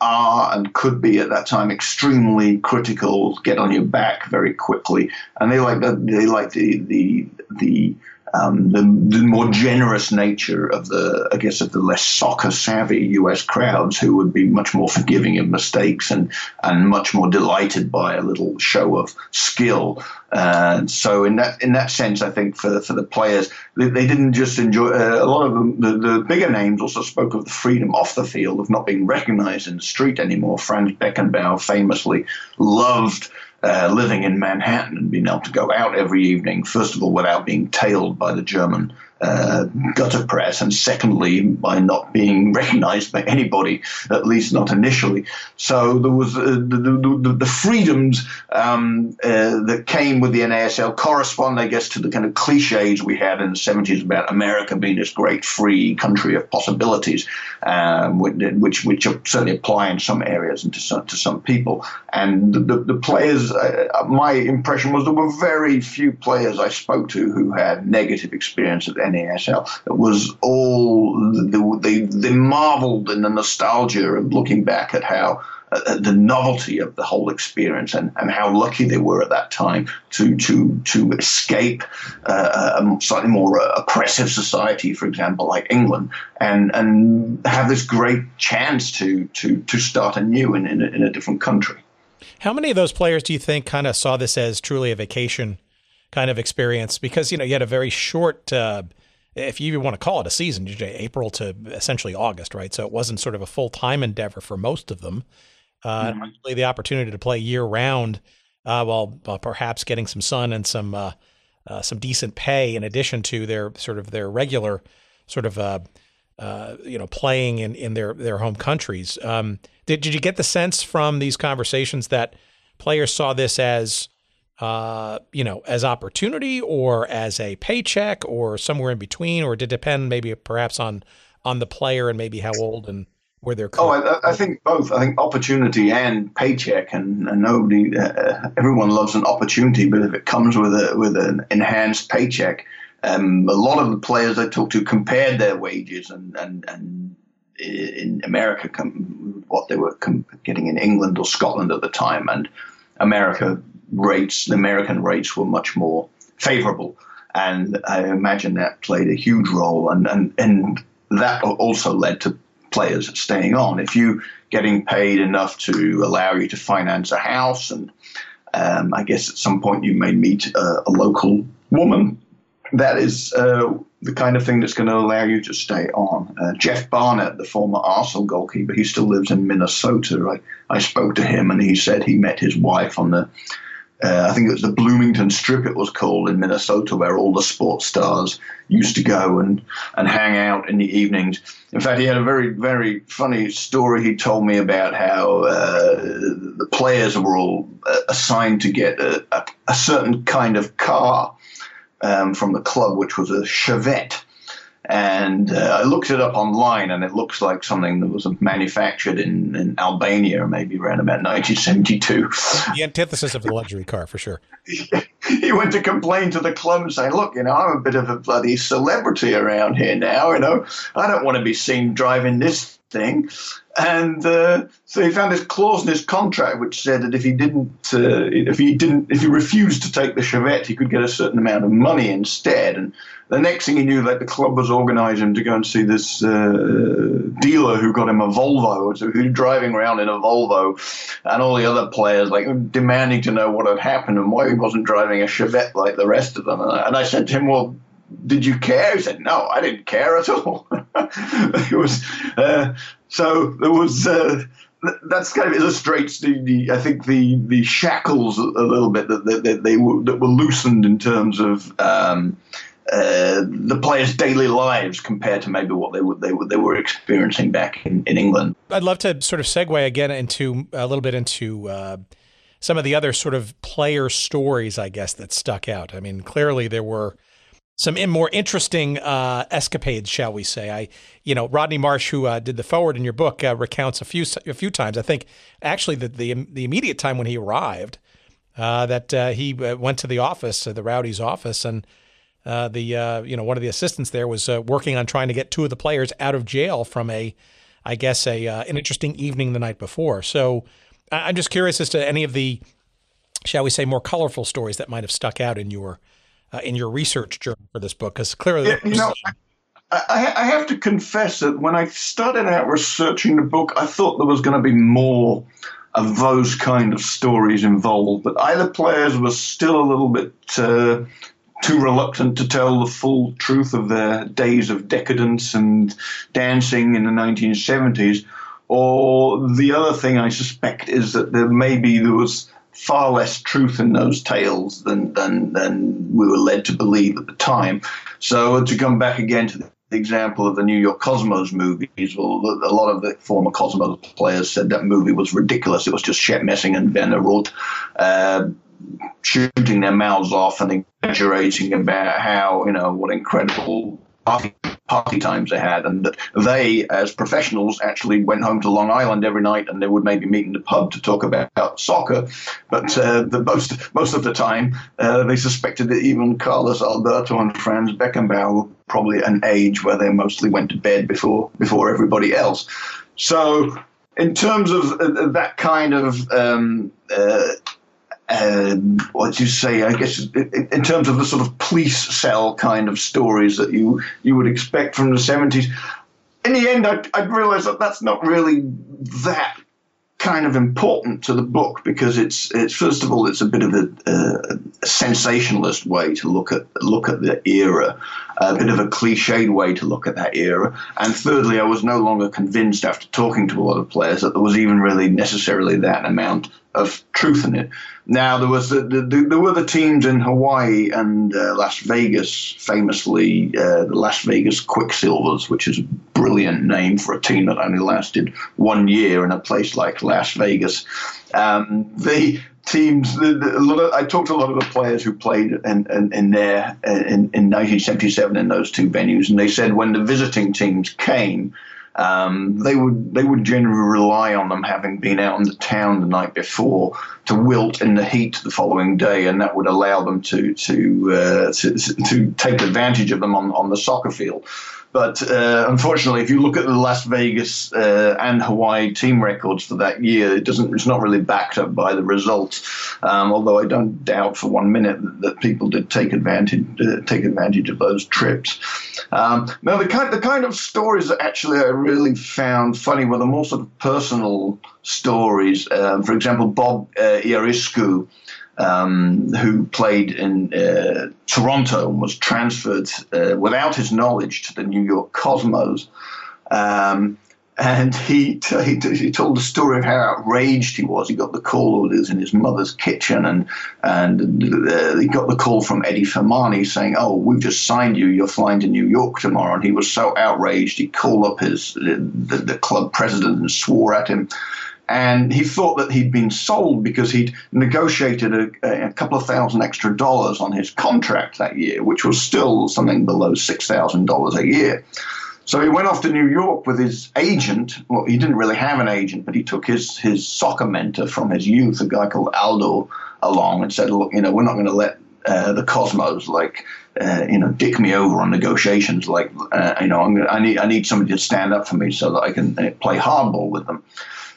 are and could be at that time extremely critical, get on your back very quickly, and they like the, they like the the the um, the, the, more generous nature of the, I guess, of the less soccer savvy U.S. crowds who would be much more forgiving of mistakes and and much more delighted by a little show of skill. And so, in that in that sense, I think for for the players, they, they didn't just enjoy. Uh, a lot of them, the, the bigger names, also spoke of the freedom off the field of not being recognized in the street anymore. Franz Beckenbauer famously loved uh, living in Manhattan and being able to go out every evening, first of all, without being tailed by the German uh, gutter press, and secondly, by not being recognized by anybody, at least not initially. So there was uh, the, the, the, freedoms um, uh, that came with the NASL correspond, I guess, to the kind of cliches we had in the 70s about America being this great free country of possibilities, um, which, which certainly apply in some areas and to some, to some people. And the, the players, uh, my impression was there were very few players I spoke to who had negative experience of NASL. It was all they, they marveled in the nostalgia of looking back at how the novelty of the whole experience and, and how lucky they were at that time to to to escape uh, a slightly more uh, oppressive society, for example, like England, and and have this great chance to to to start anew in in a, in a different country. How many of those players do you think kind of saw this as truly a vacation kind of experience? Because you know you had a very short. Uh, if you even want to call it a season, April to essentially August, right? So it wasn't sort of a full time endeavor for most of them. Uh, mm-hmm. The opportunity to play year round, uh, while, while, perhaps getting some sun and some uh, uh, some decent pay in addition to their sort of their regular sort of uh, uh, you know playing in, in their their home countries. Um, did did you get the sense from these conversations that players saw this as uh, you know, as opportunity or as a paycheck or somewhere in between, or did it depend maybe perhaps on on the player and maybe how old and where they're. Oh, I, I, think both. I think opportunity and paycheck, and, and nobody, uh, everyone loves an opportunity, but if it comes with a with an enhanced paycheck, um, a lot of the players I talked to compared their wages and and and in America, what they were getting in England or Scotland at the time, and America rates, the American rates were much more favorable. And I imagine that played a huge role. And, and, and that also led to players staying on. If you getting paid enough to allow you to finance a house, and um, I guess at some point you may meet a, a local woman, that is uh, the kind of thing that's going to allow you to stay on. Uh, Geoff Barnett, the former Arsenal goalkeeper, he still lives in Minnesota. I, I spoke to him and he said he met his wife on the uh, I think it was the Bloomington Strip, it was called in Minnesota, where all the sports stars used to go and, and hang out in the evenings. In fact, he had a very, very funny story he told me about how uh, the players were all uh, assigned to get a, a, a certain kind of car um, from the club, which was a Chevette. And uh, I looked it up online, and it looks like something that was manufactured in, in Albania, maybe around about 1972. The antithesis of the luxury car, for sure. he went to complain to the club and say, "Look, you know, I'm a bit of a bloody celebrity around here now. You know, I don't want to be seen driving this thing." And uh, so he found this clause in his contract which said that if he didn't, uh, if he didn't, if he refused to take the Chevette, he could get a certain amount of money instead. And the next thing he knew, like the club was organising to go and see this uh, dealer who got him a Volvo, so who's driving around in a Volvo, and all the other players like demanding to know what had happened and why he wasn't driving a Chevette like the rest of them. And I, and I said to him, well did you care? He said, no, I didn't care at all. it was uh, so there was. Uh, that's kind of illustrates the, the, I think the the shackles a, little bit that, that, that they were that were loosened in terms of um, uh, the players' daily lives compared to maybe what they were they were they were experiencing back in, in England. I'd love to sort of segue again into a little bit into uh, some of the other sort of player stories, I guess, that stuck out. I mean, clearly there were some more interesting uh, escapades, shall we say? I, you know, Rodney Marsh, who uh, did the foreword in your book, uh, recounts a few a few times. I think actually the the, the immediate time when he arrived, uh, that uh, he uh, went to the office, the Rowdies' office, and the you know one of the assistants there was working on trying to get two of the players out of jail from a, I guess a an interesting evening the night before. So I'm just curious as to any of the, shall we say, more colorful stories that might have stuck out in your uh, in your research journey for this book? Because clearly, you know, I, I, have to confess that when I started out researching the book, I thought there was going to be more of those kind of stories involved, but either players were still a little bit uh, too reluctant to tell the full truth of their days of decadence and dancing in the 1970s. Or the other thing I suspect is that there maybe there was far less truth in those tales than, than, than we were led to believe at the time. So to come back again to the example of the New York Cosmos movies, well, a lot of the former Cosmos players said that movie was ridiculous. It was just Shep Messing and Werner Roth. Uh, shooting their mouths off and exaggerating about how you know what incredible party, party times they had, and that they, as professionals, actually went home to Long Island every night, and they would maybe meet in the pub to talk about soccer. But uh, the most most of the time, uh, they suspected that even Carlos Alberto and Franz Beckenbauer were probably an age where they mostly went to bed before before everybody else. So in terms of uh, that kind of um, uh, um, what do you say? I guess in terms of the sort of police cell kind of stories that you you would expect from the seventies. In the end, I, I realised that that's not really that kind of important to the book because it's it's first of all it's a bit of a, a, sensationalist way to look at look at the era, a bit of a cliched way to look at that era, and thirdly, I was no longer convinced after talking to a lot of players that there was even really necessarily that amount of truth in it. Now there was the, the, the, there were the teams in Hawaii and uh, Las Vegas, famously uh, the Las Vegas Quicksilvers, which is a brilliant name for a team that only lasted one year in a place like Las Vegas. Um, the teams, the, the, a lot of, I talked to a lot of the players who played in, in, in there in, in 1977 in those two venues, and they said when the visiting teams came um, they would they would generally rely on them having been out in the town the night before to wilt in the heat the following day, and that would allow them to to uh, to, to take advantage of them on, on the soccer field. But uh, unfortunately, if you look at the Las Vegas uh, and Hawaii team records for that year, it doesn't. It's not really backed up by the results. Um, although I don't doubt for one minute that, that people did take advantage uh, take advantage of those trips. Um, now, the kind the kind of stories that actually I really found funny were the more sort of personal stories. Um, for example, Bob uh, um, who played in uh, Toronto and was transferred uh, without his knowledge to the New York Cosmos. Um, and he, t- he, t- he, told the story of how outraged he was. He got the call was in his mother's kitchen, and and uh, he got the call from Eddie Firmani saying, "Oh, we've just signed you. You're flying to New York tomorrow." And he was so outraged, he called up his the, the club president and swore at him and he thought that he'd been sold because he'd negotiated a, a, couple of thousand extra dollars on his contract that year, which was still something below six thousand dollars a year. So he went off to New York with his agent. Well, he didn't really have an agent, but he took his his soccer mentor from his youth, a guy called Aldo, along and said, "Look, you know, we're not going to let uh, the Cosmos like." Uh, you know, dick me over on negotiations. Like, uh, you know, gonna, i need I need somebody to stand up for me so that I can uh, play hardball with them.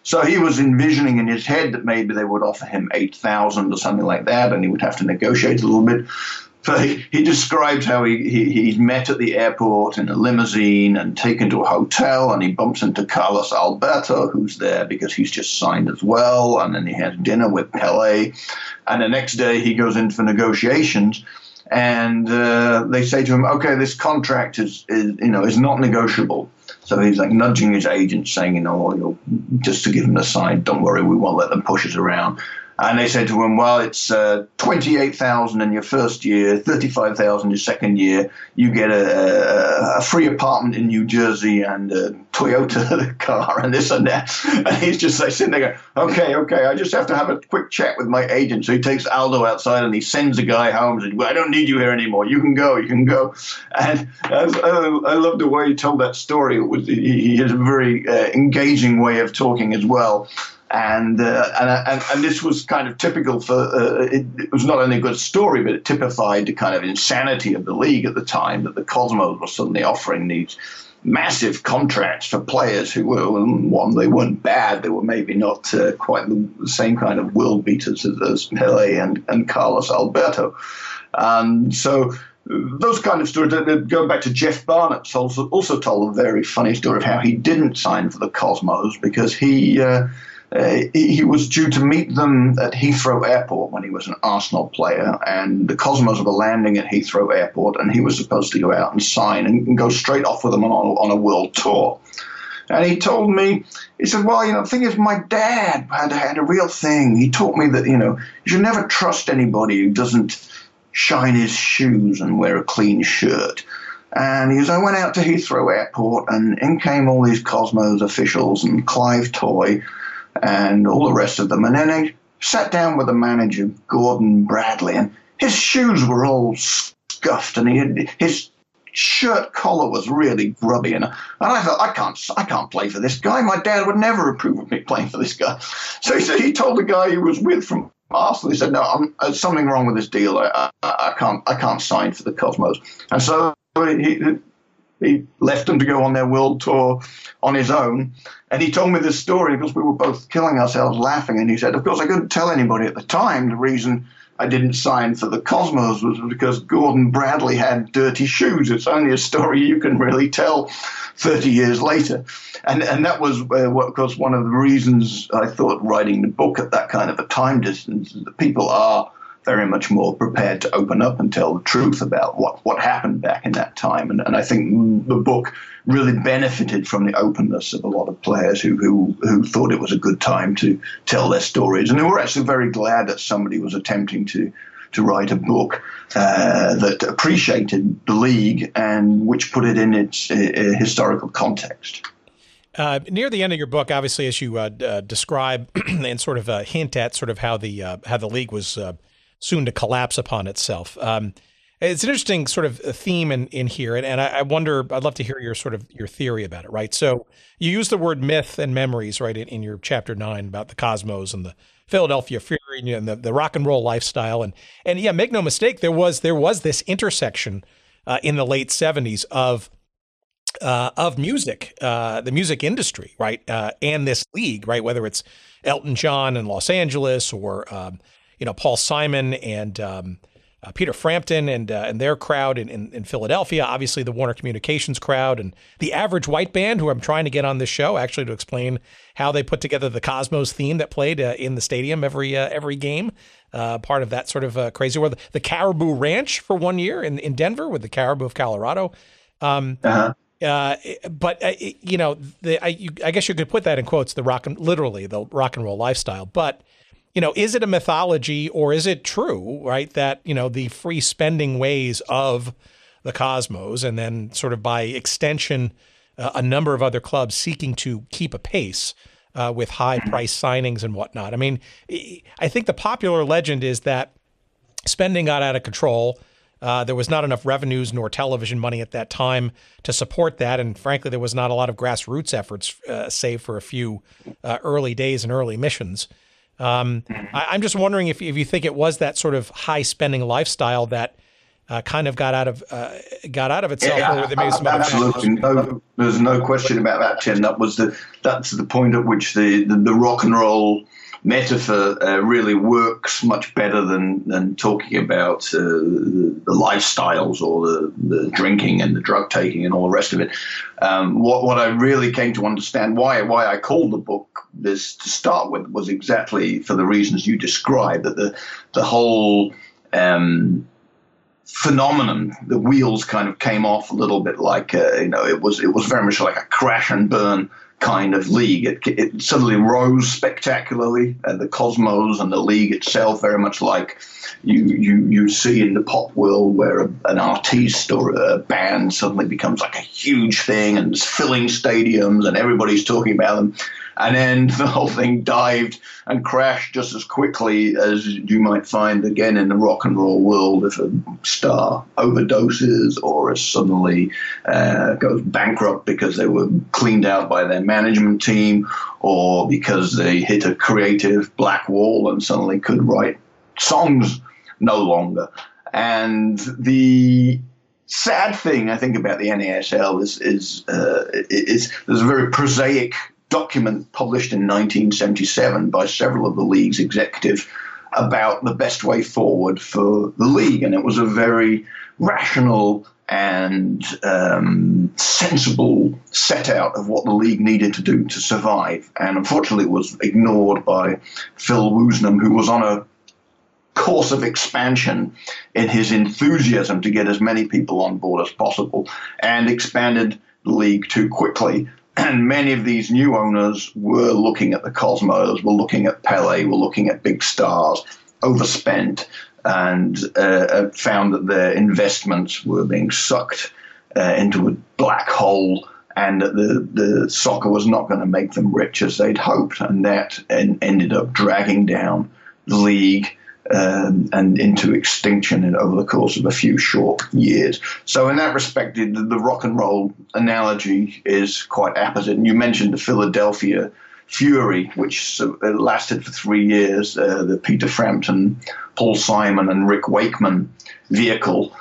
So he was envisioning in his head that maybe they would offer him 8,000 or something like that, and he would have to negotiate a little bit. But he, he describes how he, he, he's met at the airport in a limousine and taken to a hotel, and he bumps into Carlos Alberto, who's there because he's just signed as well, and then he has dinner with Pele. And the next day he goes in for negotiations and uh, they say to him, "Okay, this contract is, is, you know is not negotiable." So he's like nudging his agent, saying, "You know, just to give him a sign, don't worry, we won't let them push us around." And they said to him, well, it's uh, 28,000 in your first year, 35,000 your second year. You get a, a, free apartment in New Jersey and a Toyota car and this and that. And he's just like sitting there going, okay, okay, I just have to have a quick chat with my agent. So he takes Aldo outside and he sends a guy home and says, well, I don't need you here anymore. You can go, you can go. And I, I love the way he told that story. It was, he, he has a very uh, engaging way of talking as well and, uh, and, and and this was kind of typical for uh, it, it, was not only a good story, but it typified the kind of insanity of the league at the time that the Cosmos were suddenly offering these massive contracts for players who were one they weren't bad, they were maybe not uh, quite the same kind of world beaters as, as Pele and, and Carlos Alberto. And so those kind of stories, going back to Geoff Barnett, also, also told a very funny story of how he didn't sign for the Cosmos because he. Uh, uh, he was due to meet them at Heathrow Airport when he was an Arsenal player, and the Cosmos were landing at Heathrow Airport, and he was supposed to go out and sign and, and go straight off with them on, on a world tour. And he told me, he said, well, you know, the thing is, my dad had, had a real thing. He taught me that, you know, you should never trust anybody who doesn't shine his shoes and wear a clean shirt. And he goes, I went out to Heathrow Airport, and in came all these Cosmos officials and Clive Toye and all the rest of them. And then I sat down with the manager, Gordon Bradley, and his shoes were all scuffed, and he had, his shirt collar was really grubby, and, and I thought I can't I can't play for this guy. My dad would never approve of me playing for this guy. So he said he told the guy he was with from Arsenal. He said, "No, I'm, there's something wrong with this deal. I, I, I, can't I can't sign for the Cosmos." And so he he left them to go on their world tour on his own. And he told me this story because we were both killing ourselves laughing. And he said, Of course, I couldn't tell anybody at the time the reason I didn't sign for the Cosmos was because Gordon Bradley had dirty shoes. It's only a story you can really tell 30 years later. And, and that was, uh, what, of course, one of the reasons I thought writing the book at that kind of a time distance, that people are very much more prepared to open up and tell the truth about what, what happened back in that time. And, and I think the book really benefited from the openness of a lot of players who, who, who thought it was a good time to tell their stories. And they were actually very glad that somebody was attempting to, to write a book uh, that appreciated the league and which put it in its uh, historical context. Uh, near the end of your book, obviously, as you uh, uh, describe and sort of uh, hint at sort of how the uh, how the league was uh, soon to collapse upon itself. Um, it's an interesting sort of theme in, in here, and, and I, I, wonder. I'd love to hear your sort of your theory about it. Right. So you use the word myth and memories right in, in your chapter nine about the cosmos and the Philadelphia Fury and the, the rock and roll lifestyle, and and yeah, make no mistake, there was there was this intersection uh, in the late seventies of uh, of music, uh, the music industry, right, uh, and this league, right, whether it's Elton John in Los Angeles or um, you know Paul Simon and um, uh, Peter Frampton and uh, and their crowd in, in, in, Philadelphia, obviously the Warner Communications crowd and the Average White Band, who I'm trying to get on this show actually to explain how they put together the Cosmos theme that played uh, in the stadium every uh, every game. Uh, part of that sort of uh, crazy world. The Caribou Ranch for one year in, in Denver with the Caribou of Colorado. Um, uh-huh. Uh, but uh, you know, the, I, you, I, guess you could put that in quotes, the rock and literally the rock and roll lifestyle. But you know, is it a mythology or is it true, right? That, you know, the free spending ways of the Cosmos and then sort of by extension, uh, a number of other clubs seeking to keep a pace uh, with high price signings and whatnot. I mean, I think the popular legend is that spending got out of control. Uh, there was not enough revenues nor television money at that time to support that. And frankly, there was not a lot of grassroots efforts, uh, save for a few uh, early days and early missions. Um, mm-hmm. I, am just wondering if, if you think it was that sort of high spending lifestyle that uh, kind of got out of uh, got out of itself, yeah, some absolutely no. There's no question about that, Tim. That was the that's the point at which the the, the rock and roll metaphor uh, really works much better than, than talking about uh, the, the, lifestyles or the, the drinking and the drug taking and all the rest of it. Um, what, what I really came to understand why why I called the book this to start with was exactly for the reasons you described that the the whole um, phenomenon the wheels kind of came off a little bit like uh, you know it was it was very much like a crash and burn kind of league. It, it suddenly rose spectacularly. Uh, the Cosmos and the league itself, very much like you you you see in the pop world, where a, an artiste or a band suddenly becomes like a huge thing and it's filling stadiums and everybody's talking about them and then the whole thing dived and crashed just as quickly as you might find again in the rock and roll world if a star overdoses or suddenly uh, goes bankrupt because they were cleaned out by their management team or because they hit a creative black wall and suddenly could write songs no longer. And the sad thing I think about the NASL is is uh, is there's a very prosaic document published in 1977 by several of the league's executive about the best way forward for the league. And it was a very rational and um, sensible set out of what the league needed to do to survive. And unfortunately, it was ignored by Phil Woosnam, who was on a course of expansion in his enthusiasm to get as many people on board as possible and expanded the league too quickly. And many of these new owners were looking at the Cosmos, were looking at Pele, were looking at big stars, overspent, and uh, uh, found that their investments were being sucked uh, into a black hole and that the, the soccer was not going to make them rich as they'd hoped. And that en- ended up dragging down the league um, and into extinction over the course of a few short years. So, in that respect, the, the rock and roll analogy is quite apposite. And you mentioned the Philadelphia Fury, which lasted for three years, uh, the Peter Frampton, Paul Simon, and Rick Wakeman vehicle.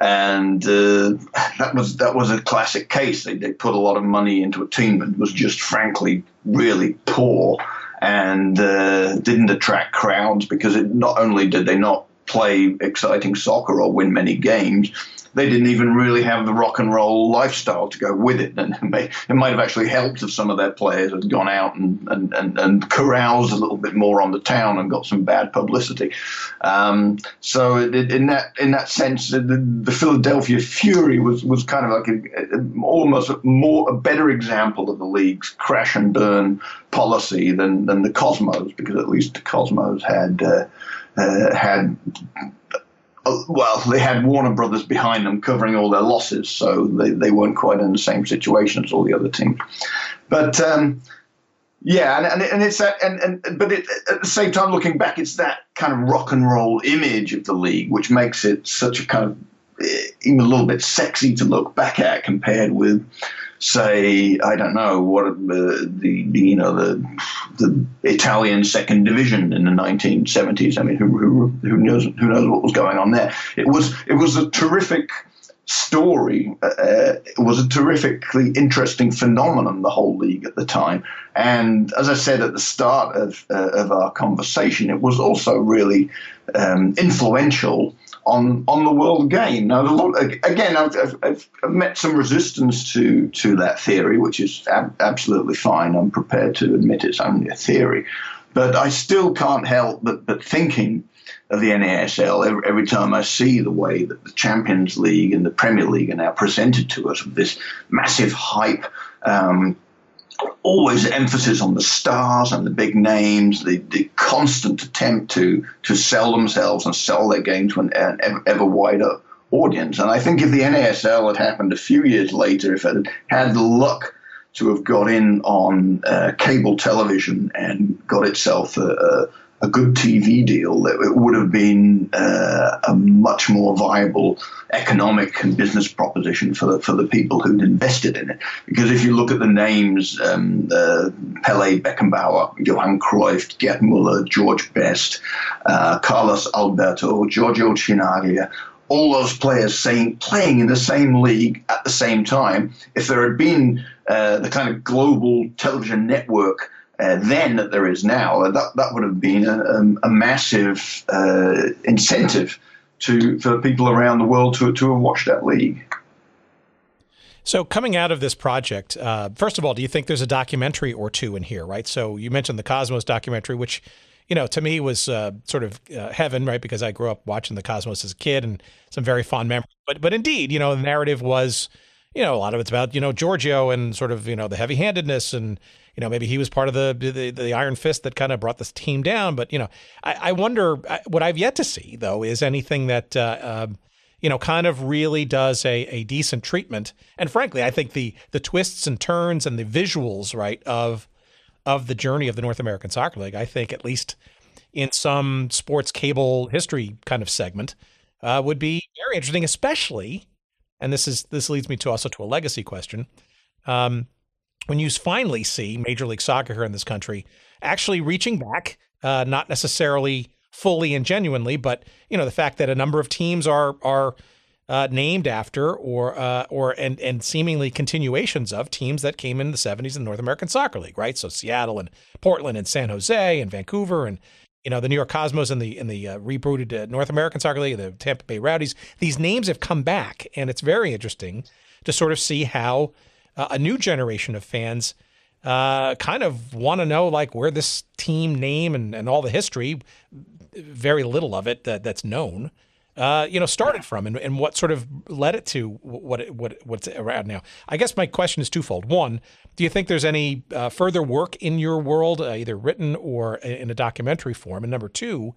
And uh, that was that was a classic case. They, they put a lot of money into a team that was just frankly really poor and uh, didn't attract crowds because it not only did they not play exciting soccer or win many games, they didn't even really have the rock and roll lifestyle to go with it. And it, may, it might have actually helped if some of their players had gone out and, and, and, and caroused a little bit more on the town and got some bad publicity. Um, so it, in that in that sense, the, the, Philadelphia Fury was, was kind of like a, a, almost a more a better example of the league's crash and burn policy than, than the Cosmos, because at least the Cosmos had uh, uh, had well, they had Warner Brothers behind them covering all their losses, so they, they weren't quite in the same situation as all the other teams. But um, yeah, and, and, and, it's that, and, and but it, at the same time, looking back, it's that kind of rock and roll image of the league, which makes it such a kind of eh, even a little bit sexy to look back at compared with say, I don't know what uh, the, you know the the Italian second division in the 1970s. I mean, who, who, who knows who knows what was going on there? It was it was a terrific story. Uh, it was a terrifically interesting phenomenon, the whole league at the time. And as I said at the start of, uh, of our conversation, it was also really um, influential on on the world game. Now, again, I've, I've, I've, met some resistance to to that theory, which is ab- absolutely fine. I'm prepared to admit it's only a theory, but I still can't help but, but thinking of the NASL every, every time I see the way that the Champions League and the Premier League are now presented to us with this massive hype. Um, always emphasis on the stars and the big names, the, the constant attempt to to sell themselves and sell their game to an ever, ever wider audience. And I think if the NASL had happened a few years later, if it had had the luck to have got in on uh, cable television and got itself a, a a good TV deal, it would have been uh, a much more viable economic and business proposition for the, for the people who'd invested in it. Because if you look at the names, um, uh, Pele, Beckenbauer, Johan Cruyff, Gerd Müller, George Best, uh, Carlos Alberto, Giorgio Chinaglia, all those players saying, playing in the same league at the same time, if there had been uh, the kind of global television network uh, then that there is now, that, that would have been a, a massive uh, incentive to for people around the world to, to have watched that league. So, coming out of this project, uh, first of all, do you think there's a documentary or two in here, right? So, you mentioned the Cosmos documentary, which, you know, to me was uh, sort of uh, heaven, right? Because I grew up watching the Cosmos as a kid and some very fond memories. But, but indeed, you know, the narrative was, you know, a lot of it's about, you know, Giorgio and sort of, you know, the heavy handedness and, you know, maybe he was part of the the, the Iron Fist that kind of brought this team down. But you know, I, I wonder what I've yet to see though is anything that. Uh, uh, you know, kind of really does a, a decent treatment. And frankly, I think the the twists and turns and the visuals, right, of of the journey of the North American Soccer League, I think at least in some sports cable history kind of segment, uh, would be very interesting, especially. And this is this leads me to also to a legacy question. Um, when you finally see Major League Soccer here in this country actually reaching back, uh, not necessarily fully and genuinely, but you know the fact that a number of teams are are uh, named after or uh, or and and seemingly continuations of teams that came in the 70s in the North American Soccer League, right? So Seattle and Portland and San Jose and Vancouver and you know, the New York Cosmos and the in the uh, rebooted uh, North American Soccer League, the Tampa Bay Rowdies. These names have come back, and it's very interesting to sort of see how uh, a new generation of fans uh, kind of want to know like where this team name and, and all the history, very little of it that, that's known, uh, you know, started from and, and what sort of led it to what it, what what's around now. I guess my question is twofold. One, do you think there's any uh, further work in your world, uh, either written or in a documentary form? And number two,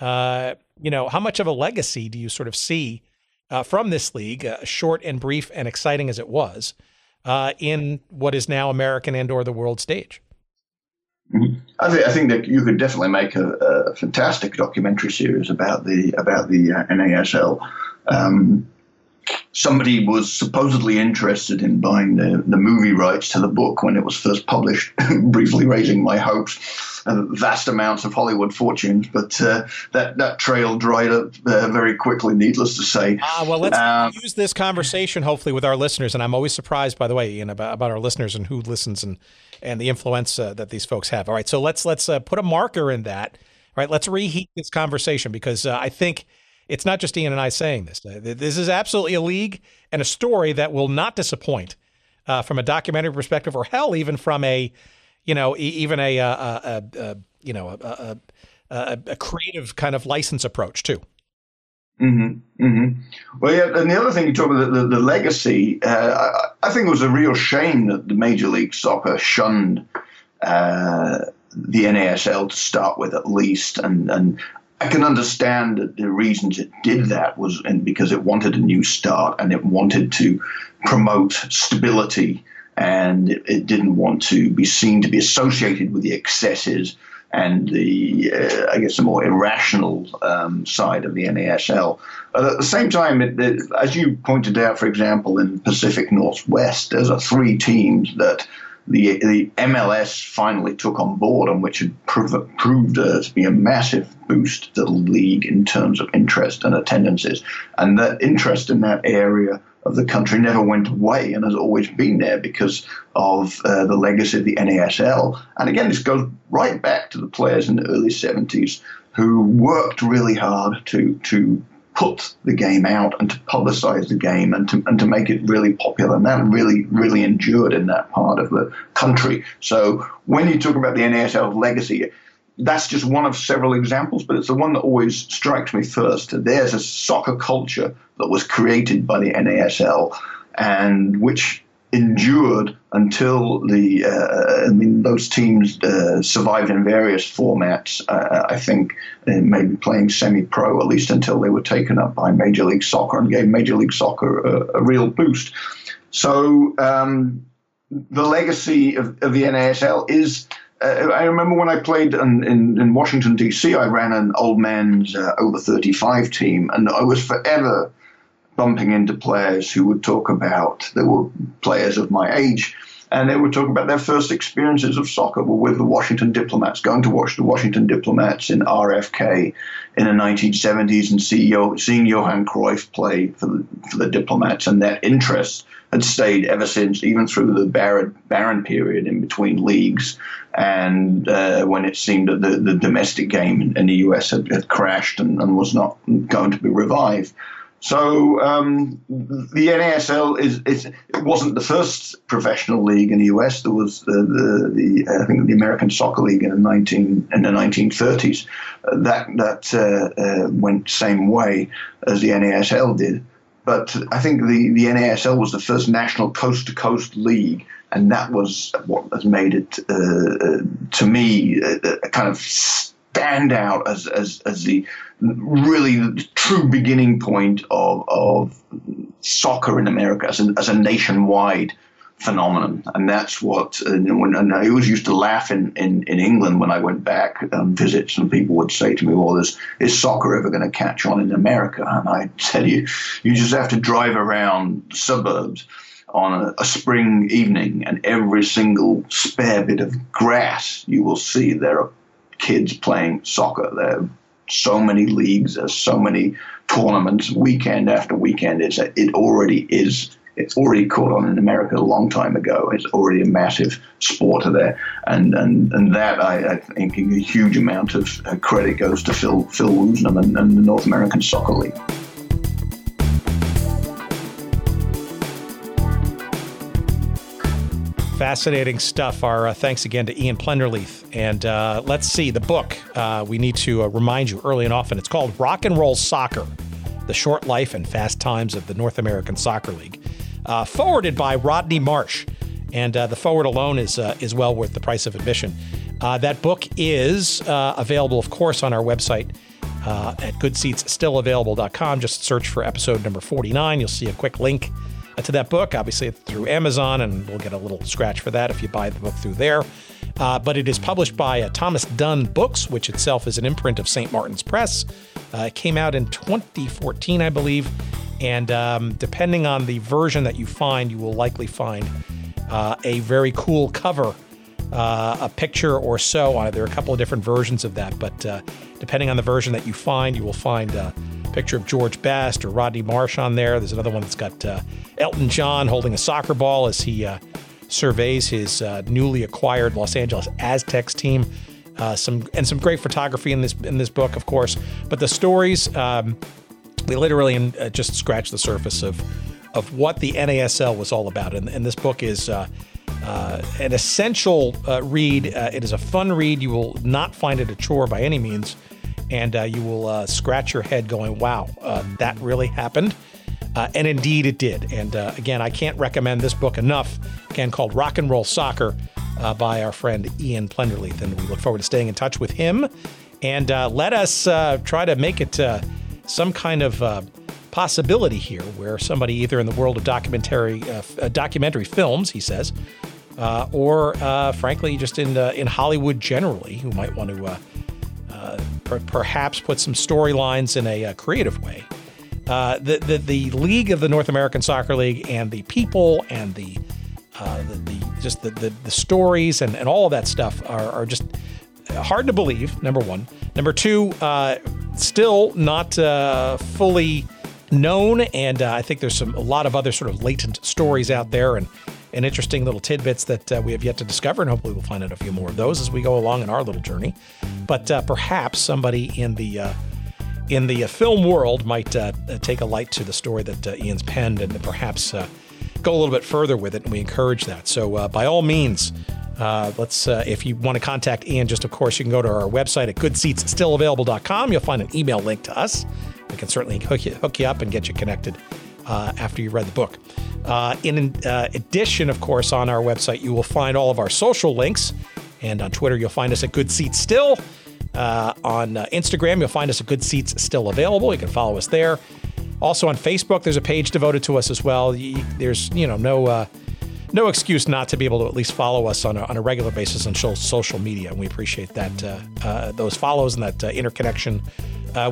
uh, you know, how much of a legacy do you sort of see uh, from this league, short and brief and exciting as it was, in what is now American and or the world stage? Mm-hmm. I, th- I, think that you could definitely make a, a, fantastic documentary series about the about the uh, NASL. Um, somebody was supposedly interested in buying the, the movie rights to the book when it was first published, briefly raising my hopes. Uh, vast amounts of Hollywood fortunes, but uh, that that trail dried up uh, very quickly. Needless to say. Ah, well, let's um, use this conversation hopefully with our listeners, and I'm always surprised, by the way, Ian, about, about our listeners and who listens and and the influence uh, that these folks have. All right, so let's let's uh, put a marker in that. All right, let's reheat this conversation because uh, I think it's not just Ian and I saying this. Uh, this is absolutely a league and a story that will not disappoint uh, from a documentary perspective, or hell, even from a, you know, even a, a, a, a you know, a, a, creative kind of license approach too. Mm-hmm, mm-hmm. Well, yeah, and the other thing you talk about the, the, the legacy, uh, I, I, think it was a real shame that the Major League Soccer shunned uh, the NASL to start with, at least, and and I can understand that the reasons it did that was and because it wanted a new start and it wanted to promote stability and it, it didn't want to be seen to be associated with the excesses and the, uh, I guess, the more irrational um, side of the NASL. But at the same time, it, it, as you pointed out, for example, in Pacific Northwest, there's a three teams that the, the MLS finally took on board and which had prov- proved to be a massive boost to the league in terms of interest and attendances. And that interest in that area of the country never went away and has always been there because of uh, the legacy of the NASL. And again, this goes right back to the players in the early 70s who worked really hard to to put the game out and to publicize the game and to, and to make it really popular. And that really, really endured in that part of the country. So when you talk about the NASL legacy, that's just one of several examples, but it's the one that always strikes me first. There's a soccer culture that was created by the NASL and which endured until the uh, I mean those teams uh, survived in various formats. Uh, I think maybe playing semi-pro at least until they were taken up by Major League Soccer and gave Major League Soccer a, a real boost. So um, the legacy of, of the NASL is uh, I remember when I played in, in, in, Washington, D.C., I ran an old man's uh, over 35 team, and I was forever bumping into players who would talk about, there were players of my age, and they would talk about their first experiences of soccer were with the Washington Diplomats, going to watch the Washington Diplomats in RFK in the 1970s and see, seeing Johan Cruyff play for the, for the Diplomats, and that interest had stayed ever since, even through the barren, barren period in between leagues, and uh, when it seemed that the, the domestic game in, in the US had, had crashed and, and, was not going to be revived. So um, the NASL is, is, it wasn't the first professional league in the US. There was the, the, the I think the American Soccer League in the 19 in the 1930s. Uh, that that uh, uh, went same way as the NASL did. But I think the, the NASL was the first national coast to coast league, and that was what has made it, uh, uh to me, a, a, kind of stand out as, as, as the really the true beginning point of, of soccer in America as a, as a nationwide phenomenon. And that's what, and, when, and I always used to laugh in, in, in England when I went back um, visits, and people would say to me, Well, is, is soccer ever going to catch on in America? And I tell you, you just have to drive around suburbs on a, a, spring evening, and every single spare bit of grass you will see there are kids playing soccer. There are so many leagues, there's so many tournaments, weekend after weekend. It's it already is it's already caught on in America a long time ago. It's already a massive sport there, and and and that I, I think a huge amount of credit goes to Phil Phil Woosnam and, and the North American Soccer League. Fascinating stuff. Our uh, thanks again to Ian Plenderleith. And uh, let's see the book. Uh, we need to uh, remind you early and often. It's called Rock and Roll Soccer: The Short Life and Fast Times of the North American Soccer League, uh, forwarded by Rodney Marsh. And uh, the foreword alone is is well worth the price of admission. that book is available, of course, on our website. at goodseatsstillavailable.com. Just search for episode number 49. You'll see a quick link to that book, obviously through Amazon, and we'll get a little scratch for that if you buy the book through there. Uh, but it is published by uh, Thomas Dunne Books, which itself is an imprint of St. Martin's Press. Uh, it came out in 2014, I believe. And um, depending on the version that you find, you will likely find uh, a very cool cover, uh, a picture or so on it. There are a couple of different versions of that, but uh, depending on the version that you find, you will find a picture of George Best or Rodney Marsh on there. There's another one that's got uh, Elton John holding a soccer ball as he uh, surveys his uh, newly acquired Los Angeles Aztecs team. Uh, some and some great photography in this in this book, of course. But the stories, um, we literally just scratched the surface of of what the NASL was all about. And, and this book is. Uh, an essential read. it is a fun read. You will not find it a chore by any means and uh, you will uh, scratch your head going, wow, uh, that really happened. Uh, and indeed it did. And uh, again, I can't recommend this book enough, again, called Rock and Roll Soccer uh, by our friend Ian Plenderleith. And we look forward to staying in touch with him. And let us try to make it some kind of possibility here where somebody either in the world of documentary documentary films, he says, or frankly, just in, in Hollywood generally, who might want to per- perhaps put some storylines in a, uh, creative way. Uh, the, the, the league of the North American Soccer League and the people and the uh, the, the, just the, the, the stories and, and all of that stuff are, are just hard to believe. Number one. Number two, uh, still not uh, fully known, and uh, I think there's some a lot of other sort of latent stories out there and and interesting little tidbits that uh, we have yet to discover, and hopefully we'll find out a few more of those as we go along in our little journey. But uh, perhaps somebody in the uh, in the uh, film world might uh, take a light to the story that uh, Ian's penned, and perhaps go a little bit further with it. And we encourage that. So by all means. let's. if you want to contact Ian, just of course, you can go to our website at goodseatsstillavailable.com. You'll find an email link to us. We can certainly hook you, hook you up and get you connected after you read the book. Uh, in uh, addition, of course, on our website, you will find all of our social links. And on Twitter, you'll find us at Good Seats Still. Uh, on uh, Instagram, you'll find us at Good Seats Still Available. You can follow us there. Also on Facebook, there's a page devoted to us as well. There's, you know, no uh, no excuse not to be able to at least follow us on a, on a regular basis on social media. And we appreciate that uh, those follows and that interconnection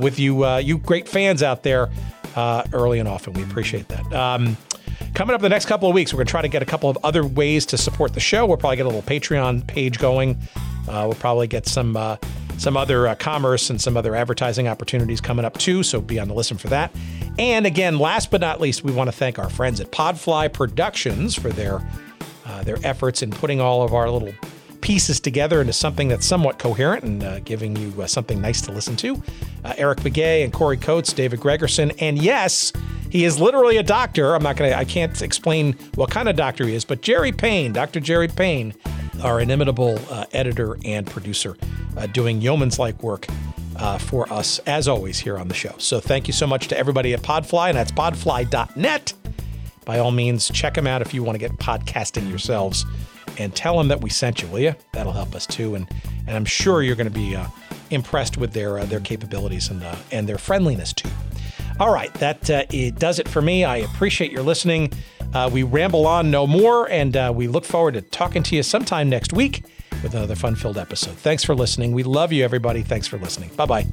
with you, you great fans out there early and often. We appreciate that. Um, Coming up in the next couple of weeks, we're going to try to get a couple of other ways to support the show. We'll probably get a little Patreon page going. Uh, we'll probably get some uh, some other uh, commerce and some other advertising opportunities coming up too. So be on the listen for that. And again, last but not least, we want to thank our friends at Podfly Productions for their uh, their efforts in putting all of our little pieces together into something that's somewhat coherent and uh, giving you uh, something nice to listen to. Uh, Eric Begay and Corey Coates, David Gregerson, and yes, he is literally a doctor. I'm not to, I can't explain what kind of doctor he is, but Jerry Payne, Dr. Jerry Payne, our inimitable uh, editor and producer, uh, doing yeoman's like work uh, for us, as always, here on the show. So thank you so much to everybody at Podfly, and that's podfly.net. By all means, check them out if you want to get podcasting yourselves and tell them that we sent you, will you? That'll help us too. And, and I'm sure you're going to be uh, impressed with their, uh, their capabilities and, uh, and their friendliness too. All right, that uh, it does it for me. I appreciate your listening. Uh, we ramble on no more, and uh, we look forward to talking to you sometime next week with another fun filled episode. Thanks for listening. We love you, everybody. Thanks for listening. Bye bye.